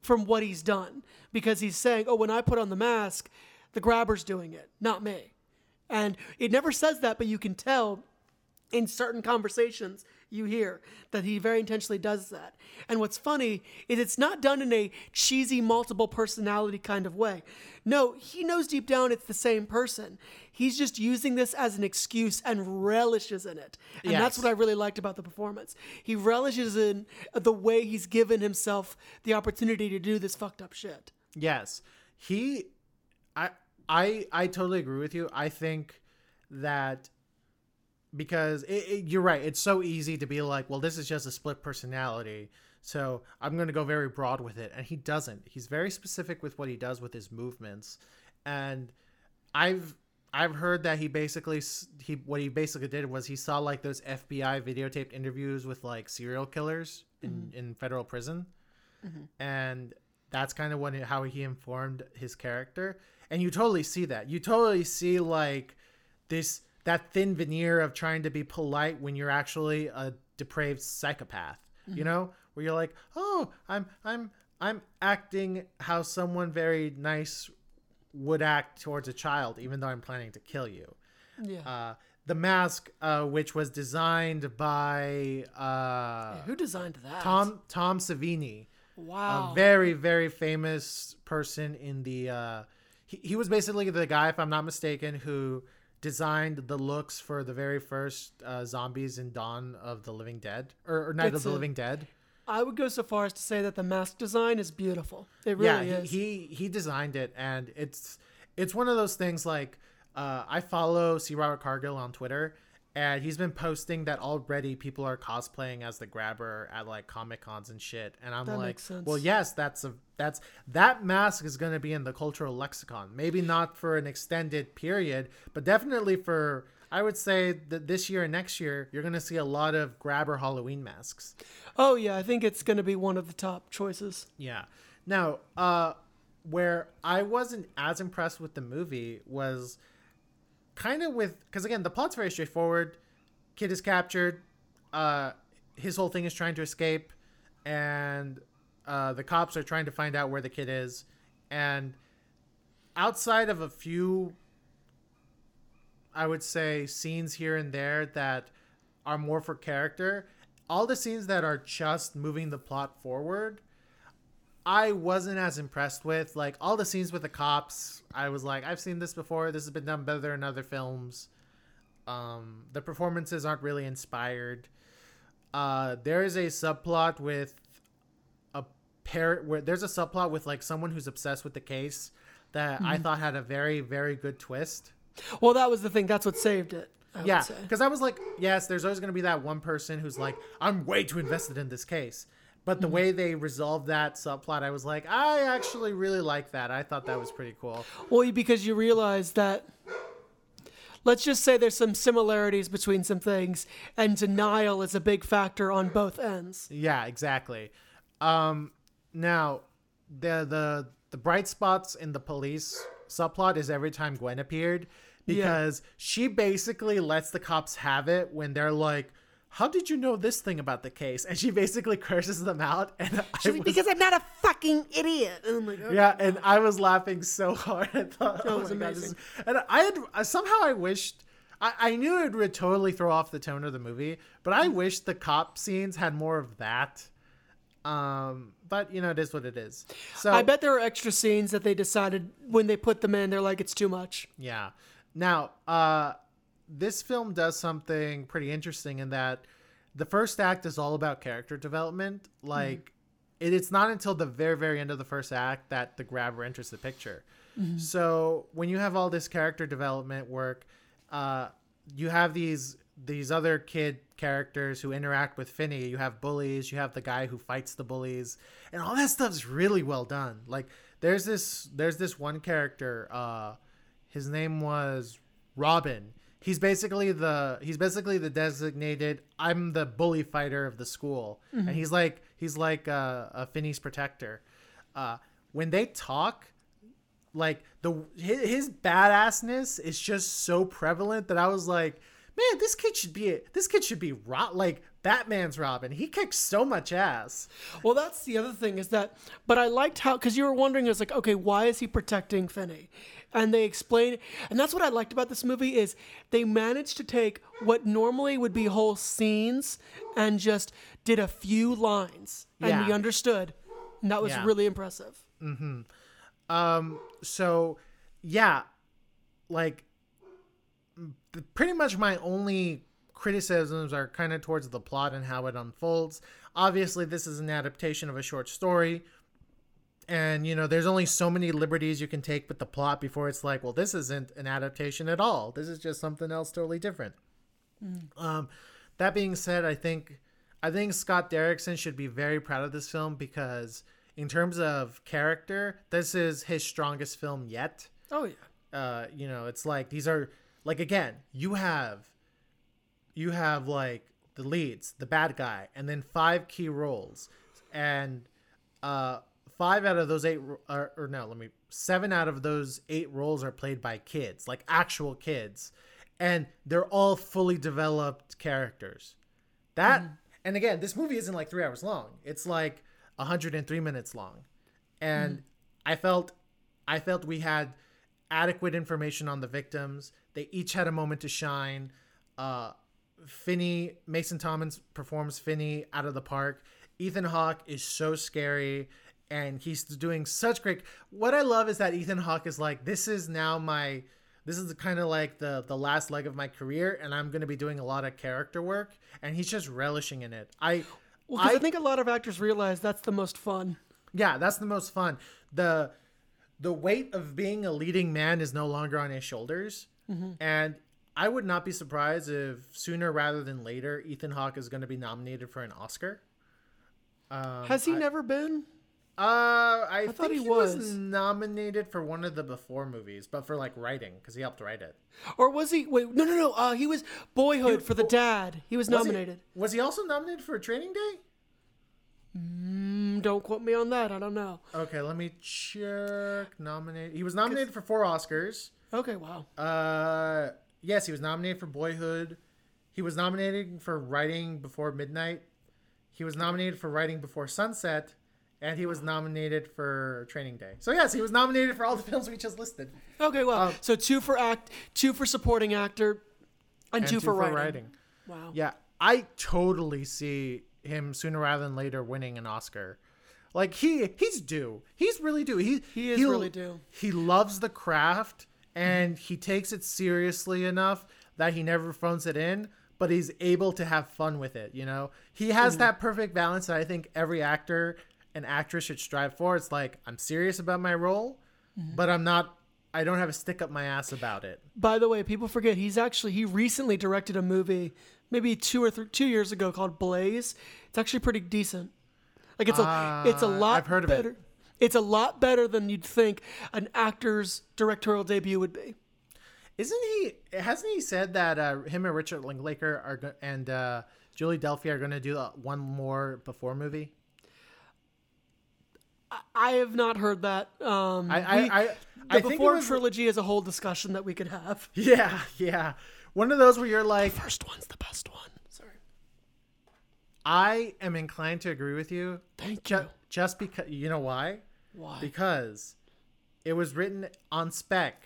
from what he's done because he's saying, "Oh, when I put on the mask, the grabber's doing it, not me." And it never says that, but you can tell in certain conversations you hear that he very intentionally does that. And what's funny is it's not done in a cheesy multiple personality kind of way. No, he knows deep down it's the same person. He's just using this as an excuse and relishes in it. And that's what I really liked about the performance. He relishes in the way he's given himself the opportunity to do this fucked up shit. Yes. He I I I totally agree with you. I think that because it, it, you're right. It's so easy to be like, well, this is just a split personality. So I'm going to go very broad with it. And he doesn't. He's very specific with what he does with his movements. And I've I've heard that he basically he what he basically did was he saw like those FBI videotaped interviews with like serial killers in mm-hmm. in federal prison, mm-hmm. and that's kind of when how he informed his character. And you totally see that. You totally see like this that thin veneer of trying to be polite when you're actually a depraved psychopath. You know, where you're like, oh, I'm I'm I'm acting how someone very nice would act towards a child, even though I'm planning to kill you. Yeah. Uh, the mask, uh, which was designed by uh, Who designed that? Tom Tom Savini, Wow. a very very famous person in the. Uh, he he was basically the guy, if I'm not mistaken, who designed the looks for the very first uh, zombies in Dawn of the Living Dead or, or Night It's of the a- Living Dead. I would go so far as to say that the mask design is beautiful. It yeah, really he, is. he he designed it, and it's it's one of those things like uh, I follow C. Robert Cargill on Twitter, and he's been posting that already people are cosplaying as the Grabber at like comic cons and shit, and I'm That like, well, yes, that's a that's that mask is going to be in the cultural lexicon. Maybe not for an extended period, but definitely for. I would say that this year and next year, you're going to see a lot of grabber Halloween masks. oh yeah, I think it's going to be one of the top choices. Yeah. Now, uh, where I wasn't as impressed with the movie was kind of with because again the plot's very straightforward. Kid is captured. Uh, his whole thing is trying to escape, and uh, the cops are trying to find out where the kid is. And outside of a few, I would say scenes here and there that are more for character, all the scenes that are just moving the plot forward I wasn't as impressed with. Like all the scenes with the cops, I was like, I've seen this before. This has been done better in other films. Um, the performances aren't really inspired. Uh, there is a subplot with a pair where there's a subplot with like someone who's obsessed with the case that I thought had a very very good twist. Well, that was the thing. That's what saved it. I Yeah, because I was like, yes, there's always going to be that one person who's like, I'm way too invested in this case. But Mm-hmm. the way they resolved that subplot, I was like, I actually really like that. I thought that was pretty cool. Well, because you realize that. Let's just say there's some similarities between some things, and denial is a big factor on both ends. Yeah, exactly. Um, now, the the the bright spots in the police subplot is every time Gwen appeared because she basically lets the cops have it when they're like, "How did you know this thing about the case?" And she basically curses them out. And I was, because I'm not a fucking idiot. And I'm like, oh. yeah, and I was laughing so hard. I thought, That oh was God, amazing. is- and I had somehow I wished. I, I knew it would totally throw off the tone of the movie, but I wish the cop scenes had more of that. Um, but you know, it is what it is. So I bet there are extra scenes that they decided when they put them in, they're like, it's too much. Yeah. Now, uh, this film does something pretty interesting in that the first act is all about character development. Like, it, it's not until the very, very end of the first act that the grabber enters the picture. So when you have all this character development work, uh, you have these these other kid characters who interact with Finney. You have bullies. You have the guy who fights the bullies, and all that stuff's really well done. Like there's this there's this one character. Uh, his name was Robin. He's basically the he's basically the designated I'm the bully fighter of the school, and he's like he's like uh, a Finney's protector. Uh, when they talk, like the his, his badassness is just so prevalent that I was like, man, this kid should be this kid should be ro- like Batman's Robin. He kicks so much ass. Well, that's the other thing is that, but I liked how, because you were wondering, it's like, okay, why is he protecting Finney? And they explain, and that's what I liked about this movie is they managed to take what normally would be whole scenes and just did a few lines, and Yeah. we understood, and that was Yeah. really impressive. mm-hmm Um, so yeah, like pretty much my only criticisms are kind of towards the plot and how it unfolds. Obviously, this is an adaptation of a short story. And you know, there's only so many liberties you can take with the plot before it's like, well, this isn't an adaptation at all. This is just something else totally different. Um, that being said, I think I think Scott Derrickson should be very proud of this film because in terms of character, this is his strongest film yet. Oh yeah. Uh, you know, it's like these are like again, you have you have like the leads, the bad guy, and then five key roles, and uh, five out of those eight, or, or no, let me, seven out of those eight roles are played by kids, like actual kids, and they're all fully developed characters. That, and again, this movie isn't like three hours long; it's like 103 minutes long, and I felt, I felt we had adequate information on the victims. They each had a moment to shine. Uh, Finney Mason Thames performs Finney out of the park. Ethan Hawke is so scary and he's doing such great what I love is that Ethan Hawke is like this is now my this is kind of like the the last leg of my career and I'm going to be doing a lot of character work and he's just relishing in it. I Well, 'cause I, think a lot of actors realize that's the most fun. yeah, that's the most fun. The the weight of being a leading man is no longer on his shoulders. And I would not be surprised if sooner rather than later Ethan Hawke is going to be nominated for an Oscar. Um, Has he I- never been? Uh, I, thought think he he was. was. nominated for one of the before movies, but for like writing because he helped write it. Or was he? Wait, no, no, no. Uh, he was Boyhood for the dad. He was Was he- nominated. Was he also nominated for Training Day? Mm, don't quote me on that. I don't know. Okay, let me check. Nominated. He was nominated for four Oscars. Okay, wow. Uh, yes, he was nominated for Boyhood. He was nominated for Writing Before Midnight. He was nominated for Writing Before Sunset, and he was nominated for Training Day. So yes, he was nominated for all the films we just listed. Okay, well, Um, so two for act, two for supporting actor, and, two, for, writing. Wow. Yeah, I totally see him sooner rather than later winning an Oscar. Like he he's due. He's really due. He He is really due. He loves the craft and he takes it seriously enough that he never phones it in, but he's able to have fun with it, you know? He has that perfect balance that I think every actor and actress should strive for. It's like I'm serious about my role, but I'm not I don't have a stick up my ass about it. By the way, people forget he's actually he recently directed a movie, maybe two or three, two years ago called Blaze. It's actually pretty decent. Like it's a it's a Ah, lot I've heard of it. better. It's a lot better than you'd think an actor's directorial debut would be. Isn't he? Hasn't he said that uh, him and Richard Linklater are and uh, Julie Delpy are going to do uh, one more before movie? I have not heard that. Um, I I we- I, the I think before was, trilogy is a whole discussion that we could have. Yeah, yeah. One of those where you're like, First one's the best one. Sorry. I am inclined to agree with you. Thank ju- you. Just because you know why? Why? Because it was written on spec,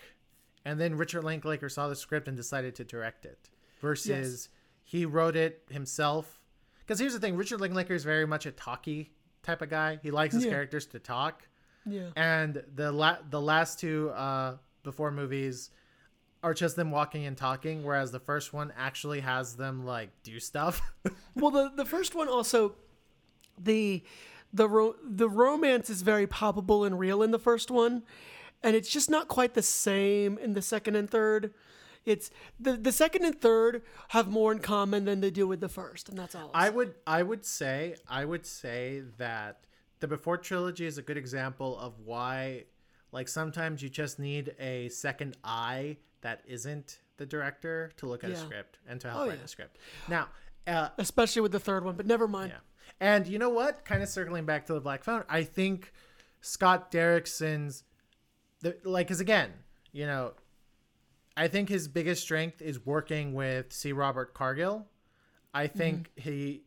and then Richard Linklater saw the script and decided to direct it. Versus he wrote it himself. Because here's the thing: Richard Linklater is very much a talky type of guy. He likes his Yeah. characters to talk. Yeah. and the la- the last two uh before movies are just them walking and talking whereas the first one actually has them like do stuff Well, the the first one also the the ro- the romance is very palpable and real in the first one, and it's just not quite the same in the second and third. It's the the second and third have more in common than they do with the first, and that's all. i would i would say i would say that the before trilogy is a good example of why like sometimes you just need a second eye that isn't the director to look at a Yeah. script and to help Oh, write yeah. a script now uh, especially with the third one, but never mind. Yeah. And you know what? Kind of circling back to the Black Phone, I think Scott Derrickson's, the, like, because again, you know, I think his biggest strength is working with C. Robert Cargill. I think mm-hmm. he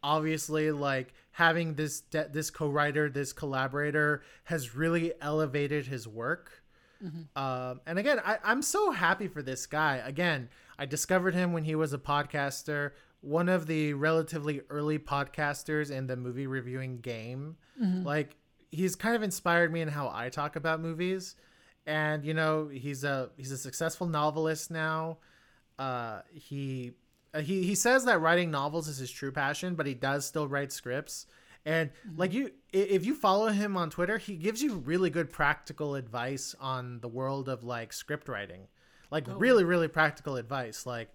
obviously like having this de- this co-writer, this collaborator has really elevated his work. Mm-hmm. Um, and again, I, I'm so happy for this guy. Again, I discovered him when he was a podcaster, one of the relatively early podcasters in the movie reviewing game. Mm-hmm. Like, he's kind of inspired me in how I talk about movies. And you know, he's a he's a successful novelist now. Uh, he uh, he he says that writing novels is his true passion, but he does still write scripts. And like you, if you follow him on Twitter, he gives you really good practical advice on the world of like script writing, like really really practical advice, like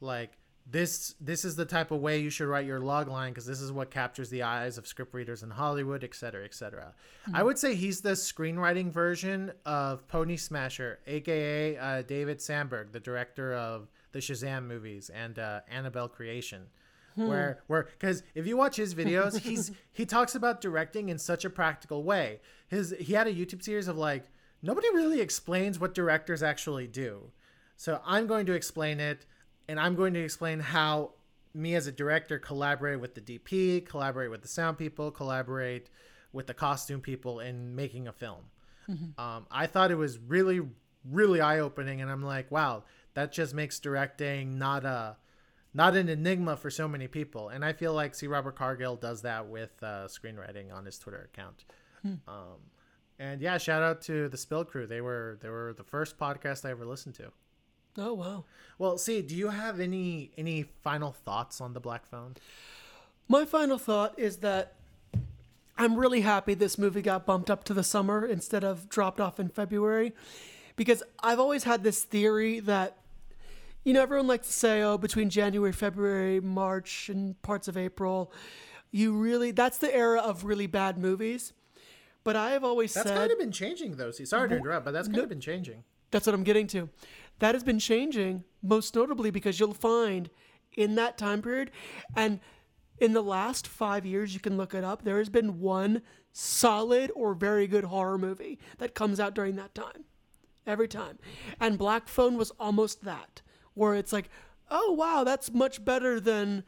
like this this is the type of way you should write your log line because this is what captures the eyes of script readers in Hollywood, et cetera, et cetera. I would say he's the screenwriting version of Pony Smasher, aka uh, David Sandberg, the director of the Shazam movies and uh, Annabelle Creation. Where, where, because if you watch his videos, he's he talks about directing in such a practical way. His he had a YouTube series of like nobody really explains what directors actually do. So I'm going to explain it, and I'm going to explain how me as a director collaborate with the DP, collaborate with the sound people, collaborate with the costume people in making a film. Um, I thought it was really, really eye opening, and I'm like, wow, that just makes directing not a not an enigma for so many people. And I feel like C. Robert Cargill does that with uh, screenwriting on his Twitter account. Um, and yeah, shout out to the Spill Crew. They were they were the first podcast I ever listened to. Oh wow. Well, C, do you have any any final thoughts on the Black Phone? My final thought is that I'm really happy this movie got bumped up to the summer instead of dropped off in February because I've always had this theory that you know everyone likes to say oh between January, February, March and parts of April you really that's the era of really bad movies. But I have always That's said that's kind of been changing though. See, sorry to interrupt, but that's kind of been changing. That's what I'm getting to. That has been changing, most notably because you'll find in that time period, and in the last five years, you can look it up, there has been one solid or very good horror movie that comes out during that time. Every time. And Black Phone was almost that, where it's like, oh, wow, that's much better than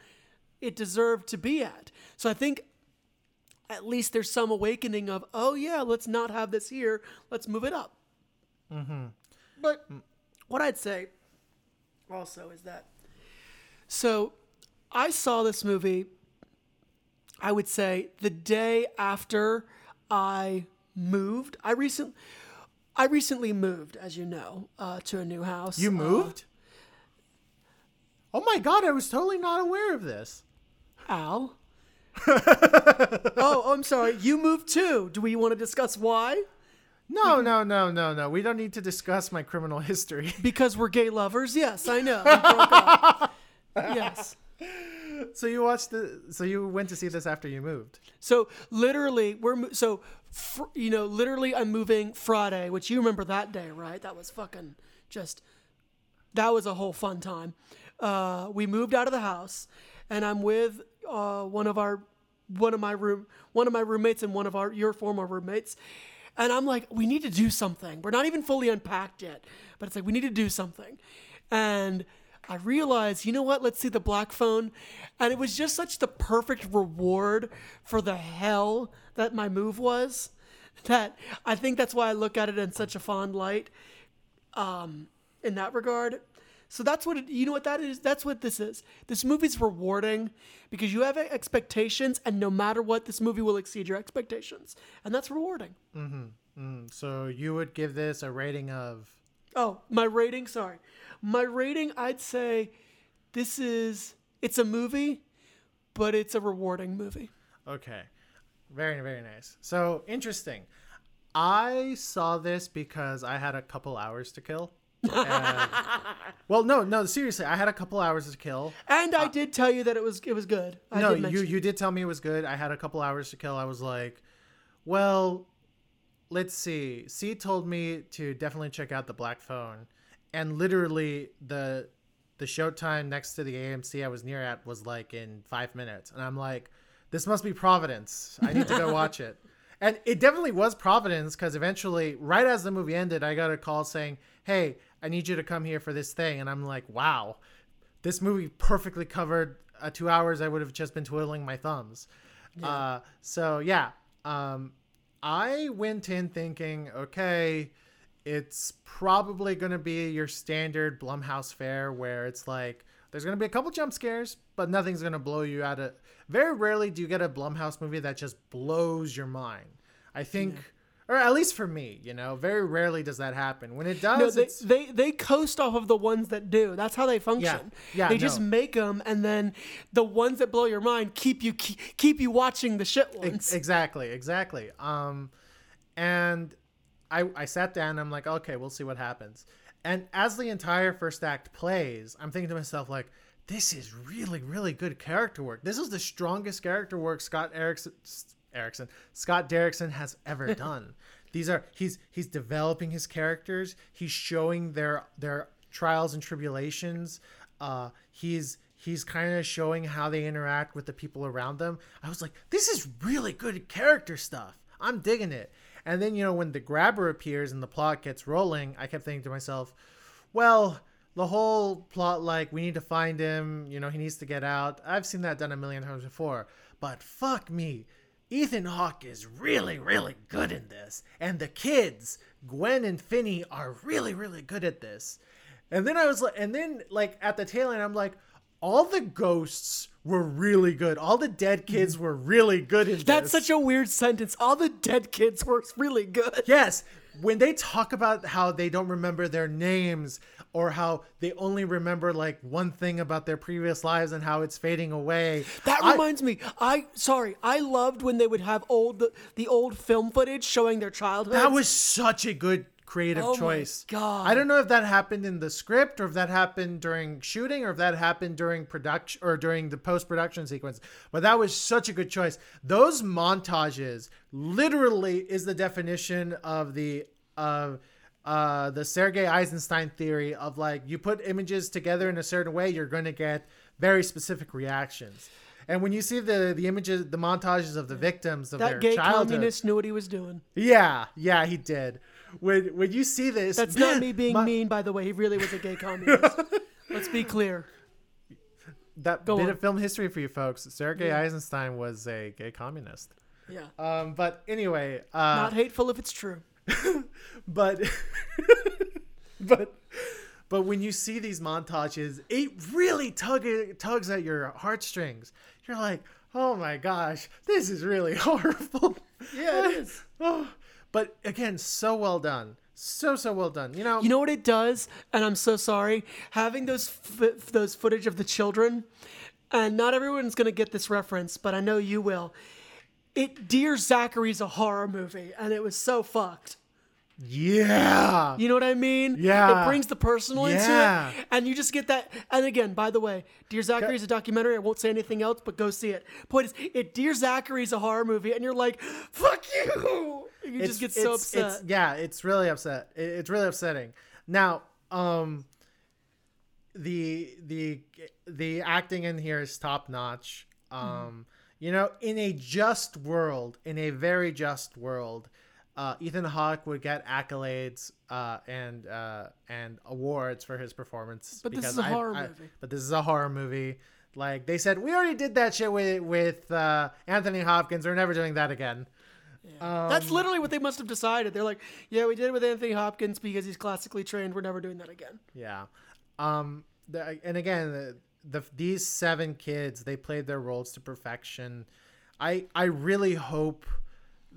it deserved to be at. So I think at least there's some awakening of, oh, yeah, let's not have this here, let's move it up. Mm-hmm. But mm. What I'd say also is that so I saw this movie I would say the day after I moved. I recent I recently moved, as you know, uh, to a new house. You Uh, moved? oh my god, I was totally not aware of this. Al. oh, I'm sorry. You moved too. Do we want to discuss why? No, no, no, no, no. We don't need to discuss my criminal history. Because we're gay lovers. Yes, I know. We broke up. yes. so you watched the so you went to see this after you moved. So literally, we're so fr- you know, literally, I'm moving Friday, which you remember that day, right? That was fucking just that was a whole fun time. Uh, we moved out of the house, and I'm with uh, one of our one of my room one of my roommates and one of our your former roommates. And I'm like, we need to do something. We're not even fully unpacked yet, but it's like we need to do something. And I realized, you know what? Let's see the black phone. And it was just such the perfect reward for the hell that my move was that I think that's why I look at it in such a fond light um, in that regard. So that's what it, you know what that is. That's what this is. This movie's rewarding because you have expectations, and no matter what, this movie will exceed your expectations, and that's rewarding. Mm, so you would give this a rating of Oh, my rating. Sorry, my rating. I'd say this is it's a movie, but it's a rewarding movie. Okay. Very, very nice. So interesting. I saw this because I had a couple hours to kill. And- well, no, no, seriously, I had a couple hours to kill. And I uh, did tell you that it was it was good. I no, you you did tell me it was good. I had a couple hours to kill. I was like, well, let's see. C told me to definitely check out the Black Phone, and literally the the showtime next to the AMC I was near at was like in five minutes, and I'm like, this must be Providence. I need to go watch it. And it definitely was Providence because eventually, right as the movie ended, I got a call saying, "Hey, I need you to come here for this thing," and I'm like, "Wow." this movie perfectly covered uh, two hours i would have just been twiddling my thumbs. Uh, so yeah um, i went in thinking okay it's probably going to be your standard blumhouse fare where it's like there's going to be a couple jump scares but nothing's going to blow you out of very rarely do you get a blumhouse movie that just blows your mind. I think or at least for me you know very rarely does that happen when it does No, they, they they coast off of the ones that do. That's how they function. Yeah, yeah they just make them, and then the ones that blow your mind keep you keep, keep you watching the shit ones. Ex- exactly, exactly. Um, and I I sat down. I'm like, okay, we'll see what happens. And as the entire first act plays, I'm thinking to myself like, this is really, really good character work. This is the strongest character work Scott Erickson, Erickson, Scott Derrickson has ever done. These are he's he's developing his characters. He's showing their their trials and tribulations. Uh, he's he's kind of showing how they interact with the people around them. I was like, this is really good character stuff. I'm digging it. And then you know when the grabber appears and the plot gets rolling, I kept thinking to myself, well, the whole plot like we need to find him, you know, he needs to get out. I've seen that done a million times before. But fuck me. Ethan Hawke is really, really good in this. And the kids, Gwen and Finney, are really, really good at this. And then I was like, and then like at the tail end, I'm like, all the ghosts were really good. All the dead kids were really good in this. That's this. such a weird sentence. All the dead kids were really good. Yes. When they talk about how they don't remember their names or how they only remember like one thing about their previous lives and how it's fading away. That I- reminds me. I sorry. I loved when they would have old the, the old film footage showing their childhood. That was such a good creative Oh my choice. God. I don't know if that happened in the script or if that happened during shooting or if that happened during production or during the post production sequence, but that was such a good choice. Those montages literally is the definition of the of uh the Sergei Eisenstein theory of like you put images together in a certain way, you're going to get very specific reactions. And when you see the the images, the montages of the victims of that their gay childhood, communist knew what he was doing. yeah, yeah, he did. When when you see this, That's not me being my- mean, by the way. He really was a gay communist. Let's be clear. That Go bit on. of film history for you folks. Sergei Yeah. Eisenstein was a gay communist. Yeah. Um, but anyway, uh, Not hateful if it's true. But but but when you see these montages, it really tug tugs at your heartstrings. You're like, oh my gosh, this is really horrible. Yeah, it is. oh, but again, so well done, so so well done. You know, You know what it does, and I'm so sorry. Having those f- those footage of the children, and not everyone's gonna get this reference, but I know you will. It Dear Zachary's a horror movie, and it was so fucked. yeah, You know what I mean? Yeah. It brings the personal Yeah. into it, and you just get that. And again, by the way, Dear Zachary is a documentary. I won't say anything else, but go see it. Point is, it Dear Zachary is a horror movie, and you're like, "Fuck you!" You just get so upset. It's, yeah, it's really upset. It- It's really upsetting. Now, um, the the the acting in here is top notch. Um, you know, in a just world, in a very just world, uh, Ethan Hawke would get accolades uh, and uh, and awards for his performance. But this is a horror movie. But this is a horror movie. Like they said, we already did that shit with with uh, Anthony Hopkins. We're never doing that again. That's literally what they must have decided. They're like, "Yeah, we did it with Anthony Hopkins because he's classically trained. We're never doing that again." Yeah. Um the, and again the, the these seven kids they played their roles to perfection. I I really hope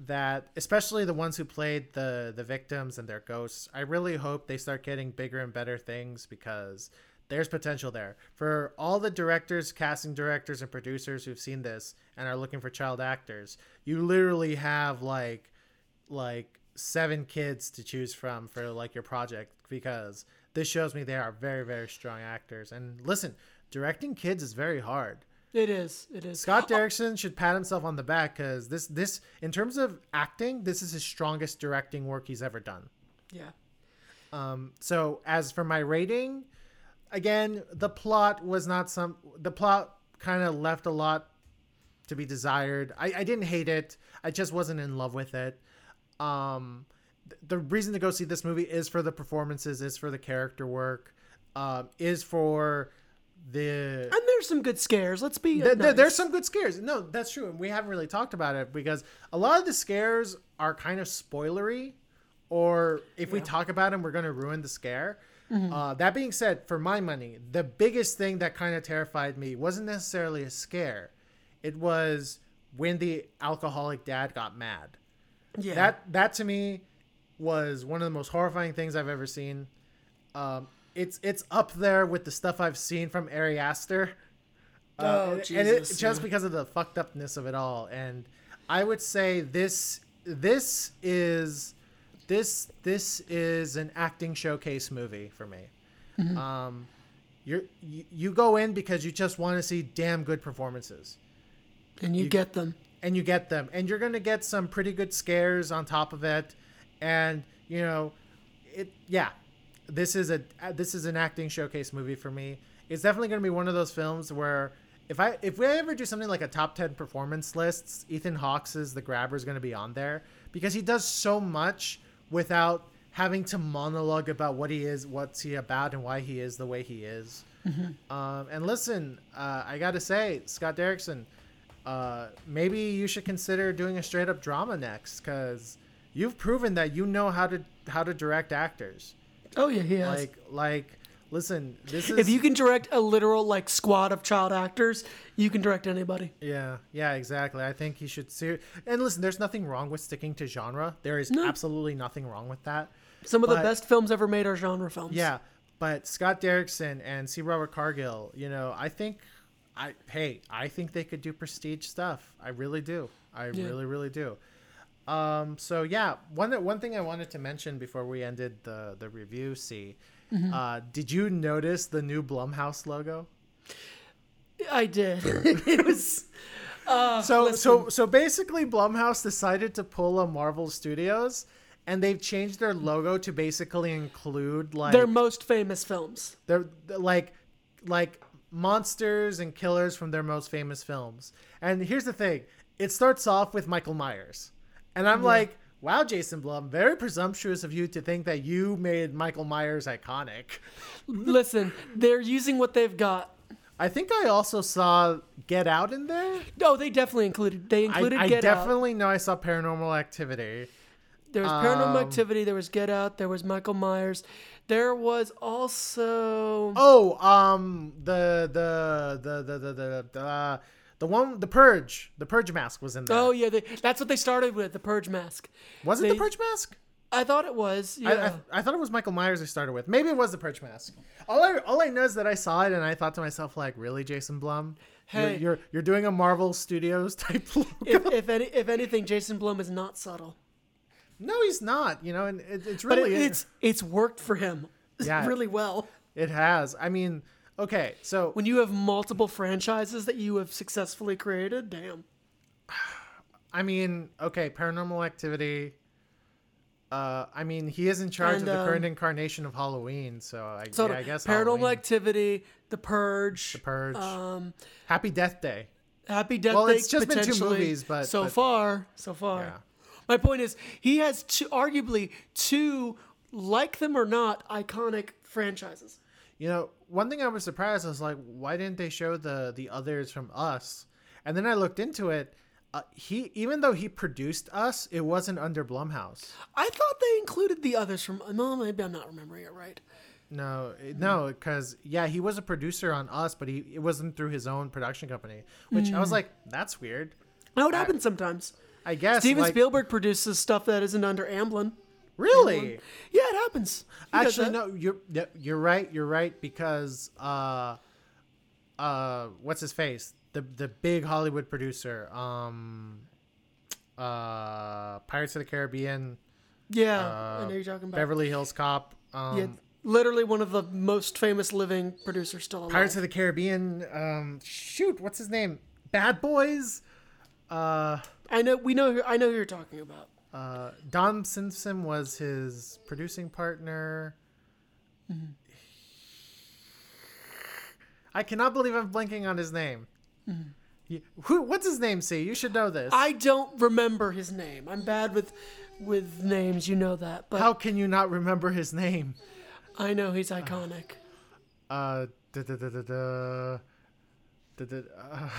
that especially the ones who played the the victims and their ghosts, I really hope they start getting bigger and better things because there's potential there. For all the directors, casting directors and producers who've seen this and are looking for child actors, you literally have like like seven kids to choose from for like your project because this shows me they are very very strong actors and listen directing kids is very hard It is. It is. scott derrickson should pat himself on the back because this this in terms of acting this is his strongest directing work he's ever done Yeah. um so as for my rating again the plot was not some the plot kind of left a lot to be desired I, I didn't hate it i just wasn't in love with it um th- the reason to go see this movie is for the performances is for the character work um is for the And there's some good scares. Let's be. nice. there's some good scares. No, that's true, and we haven't really talked about it because a lot of the scares are kind of spoilery, or if we talk about them, we're going to ruin the scare. Uh, that being said, for my money, the biggest thing that kind of terrified me wasn't necessarily a scare; it was when the alcoholic dad got mad. Yeah. That that to me was one of the most horrifying things I've ever seen. Um, it's it's up there with the stuff I've seen from Ari Aster. Oh, and, and it, Jesus, just because of the fucked upness of it all. And I would say this this is this this is an acting showcase movie for me. Mm-hmm. Um, you're you, you go in because you just want to see damn good performances And you, get them. and you get them and you're going to get some pretty good scares on top of it and you know it yeah this is a this is an acting showcase movie for me. It's definitely going to be one of those films where if i if we ever do something like a top 10 performance lists ethan hawke's the grabber is going to be on there because he does so much without having to monologue about what he is what's he about and why he is the way he is. Um, and listen uh, i gotta say scott derrickson uh, maybe you should consider doing a straight up drama next because you've proven that you know how to how to direct actors. Oh yeah, he has. Like like listen, this is if you can direct a literal like squad of child actors, you can direct anybody. yeah yeah exactly. I think he should see. And listen, there's nothing wrong with sticking to genre. There is absolutely nothing wrong with that. Some of the best films ever made are genre films. Yeah, but Scott Derrickson and C. Robert Cargill, you know, I think, I hey, I think they could do prestige stuff. I really do. I Yeah. really, really do. Um, so yeah, one one thing I wanted to mention before we ended the the review, C, Mhm. uh, did you notice the new Blumhouse logo? I did. it was. Uh, so listen. so so basically, Blumhouse decided to pull a Marvel Studios. And they've changed their logo to basically include like their most famous films. They're they're like like monsters and killers from their most famous films. And here's the thing. It starts off with Michael Myers. And I'm Yeah. like, wow, Jason Blum, very presumptuous of you to think that you made Michael Myers iconic. Listen, they're using what they've got. I think I also saw Get Out in there. No, they definitely included. They included I Get Out. I definitely know I saw Paranormal Activity. There was Paranormal Um, Activity. There was Get Out. There was Michael Myers. There was also. Oh, um, the the the the the the the, uh, the one the Purge, the Purge mask was in there. Oh yeah, they, that's what they started with the Purge mask. was it They- the Purge mask? I thought it was. Yeah. I, I, I thought it was Michael Myers they started with. Maybe it was the Purge mask. All I all I know is that I saw it and I thought to myself like, really, Jason Blum? You're- Hey. you're you're, doing a Marvel Studios type logo. if, if any, if anything, Jason Blum is not subtle. no, he's not. You know, and it, it's really it, it's it's worked for him. Yeah. really well. it has. I mean, okay, so When you have multiple franchises that you have successfully created, damn. I mean, okay, Paranormal Activity. Uh, I mean, he is in charge And, of the um, current incarnation of Halloween, so I, So yeah, I guess Paranormal Halloween. Activity, The Purge, The Purge, um, Happy Death Day. Happy Death Well, Day. Well, it's just been two movies, but- so but- far, so far. Yeah. My point is, he has two, arguably two, like them or not, iconic franchises. You know, one thing I was surprised I was like, why didn't they show the the others from Us? And then I looked into it. Uh, he even though he produced Us, it wasn't under Blumhouse. I thought they included the others from. Well, maybe I'm not remembering it right. No, no, because yeah, he was a producer on Us, but he it wasn't through his own production company. Which I was Mm. like, that's weird. No, it happens sometimes. I guess Steven like- Spielberg produces stuff that isn't under Amblin. Really? Yeah, it happens. Does Actually, no, you're you're right. You're right because uh, uh, what's his face? The the big Hollywood producer, um, uh, Pirates of the Caribbean. Yeah, uh, I know you're talking about. Beverly Hills Cop. Um, yeah, literally one of the most famous living producers still alive. Pirates of the Caribbean. Um, shoot, what's his name? Bad Boys. Uh, I know. We know. I know who you're talking about. Uh, Don Simpson was his producing partner. Mm-hmm. I cannot believe I'm blanking on his name. You- who? What's his name? See, you should know this. Mm-hmm. I don't remember his name. I'm bad with with names. You know that. But How can you not remember his name? I know he's iconic. Uh, da, da, da, da, da, da, da, uh,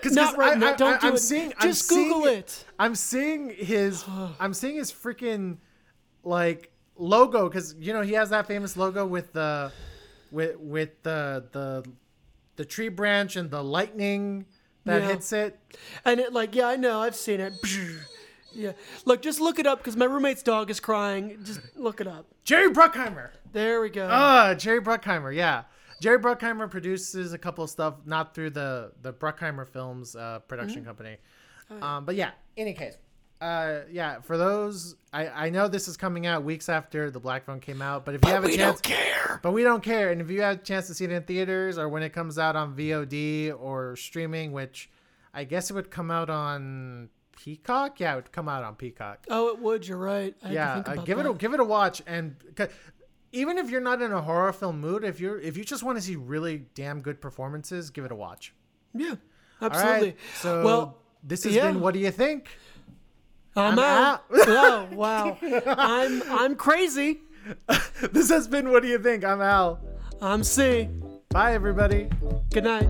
'cause- Not 'cause right I- now. I- Don't I- do I'm it. Seeing, I'm Just Google seeing it. I'm seeing his. I'm seeing his freaking like logo because you know he has that famous logo with the with with the the the tree branch and the lightning that Yeah. hits it. And it like yeah, I know. I've seen it. Yeah. Look, just look it up because my roommate's dog is crying. Just look it up. Jerry Bruckheimer. There we go. Ah, Jerry Bruckheimer. Yeah, Jerry Bruckheimer produces a couple of stuff, not through the the Bruckheimer Films uh, production Mhm. company. Oh, yeah. Um, but yeah, any case, uh, yeah, for those, I, I know this is coming out weeks after the Black Phone came out, but if you have a we chance, don't care. but we don't care. And if you have a chance to see it in theaters or when it comes out on VOD or streaming, which I guess it would come out on Peacock. Yeah, it would come out on Peacock. Oh, it would. You're right. I had to yeah, think uh, about give it a, give it a watch. And 'cause even if you're not in a horror film mood, if you're if you just want to see really damn good performances, give it a watch. Yeah, right, absolutely. so well, this has yeah. been. What do you think? I'm, I'm out. out. oh wow, I'm I'm crazy. This has been. What do you think? I'm Al. I'm C. Bye, everybody. Good night.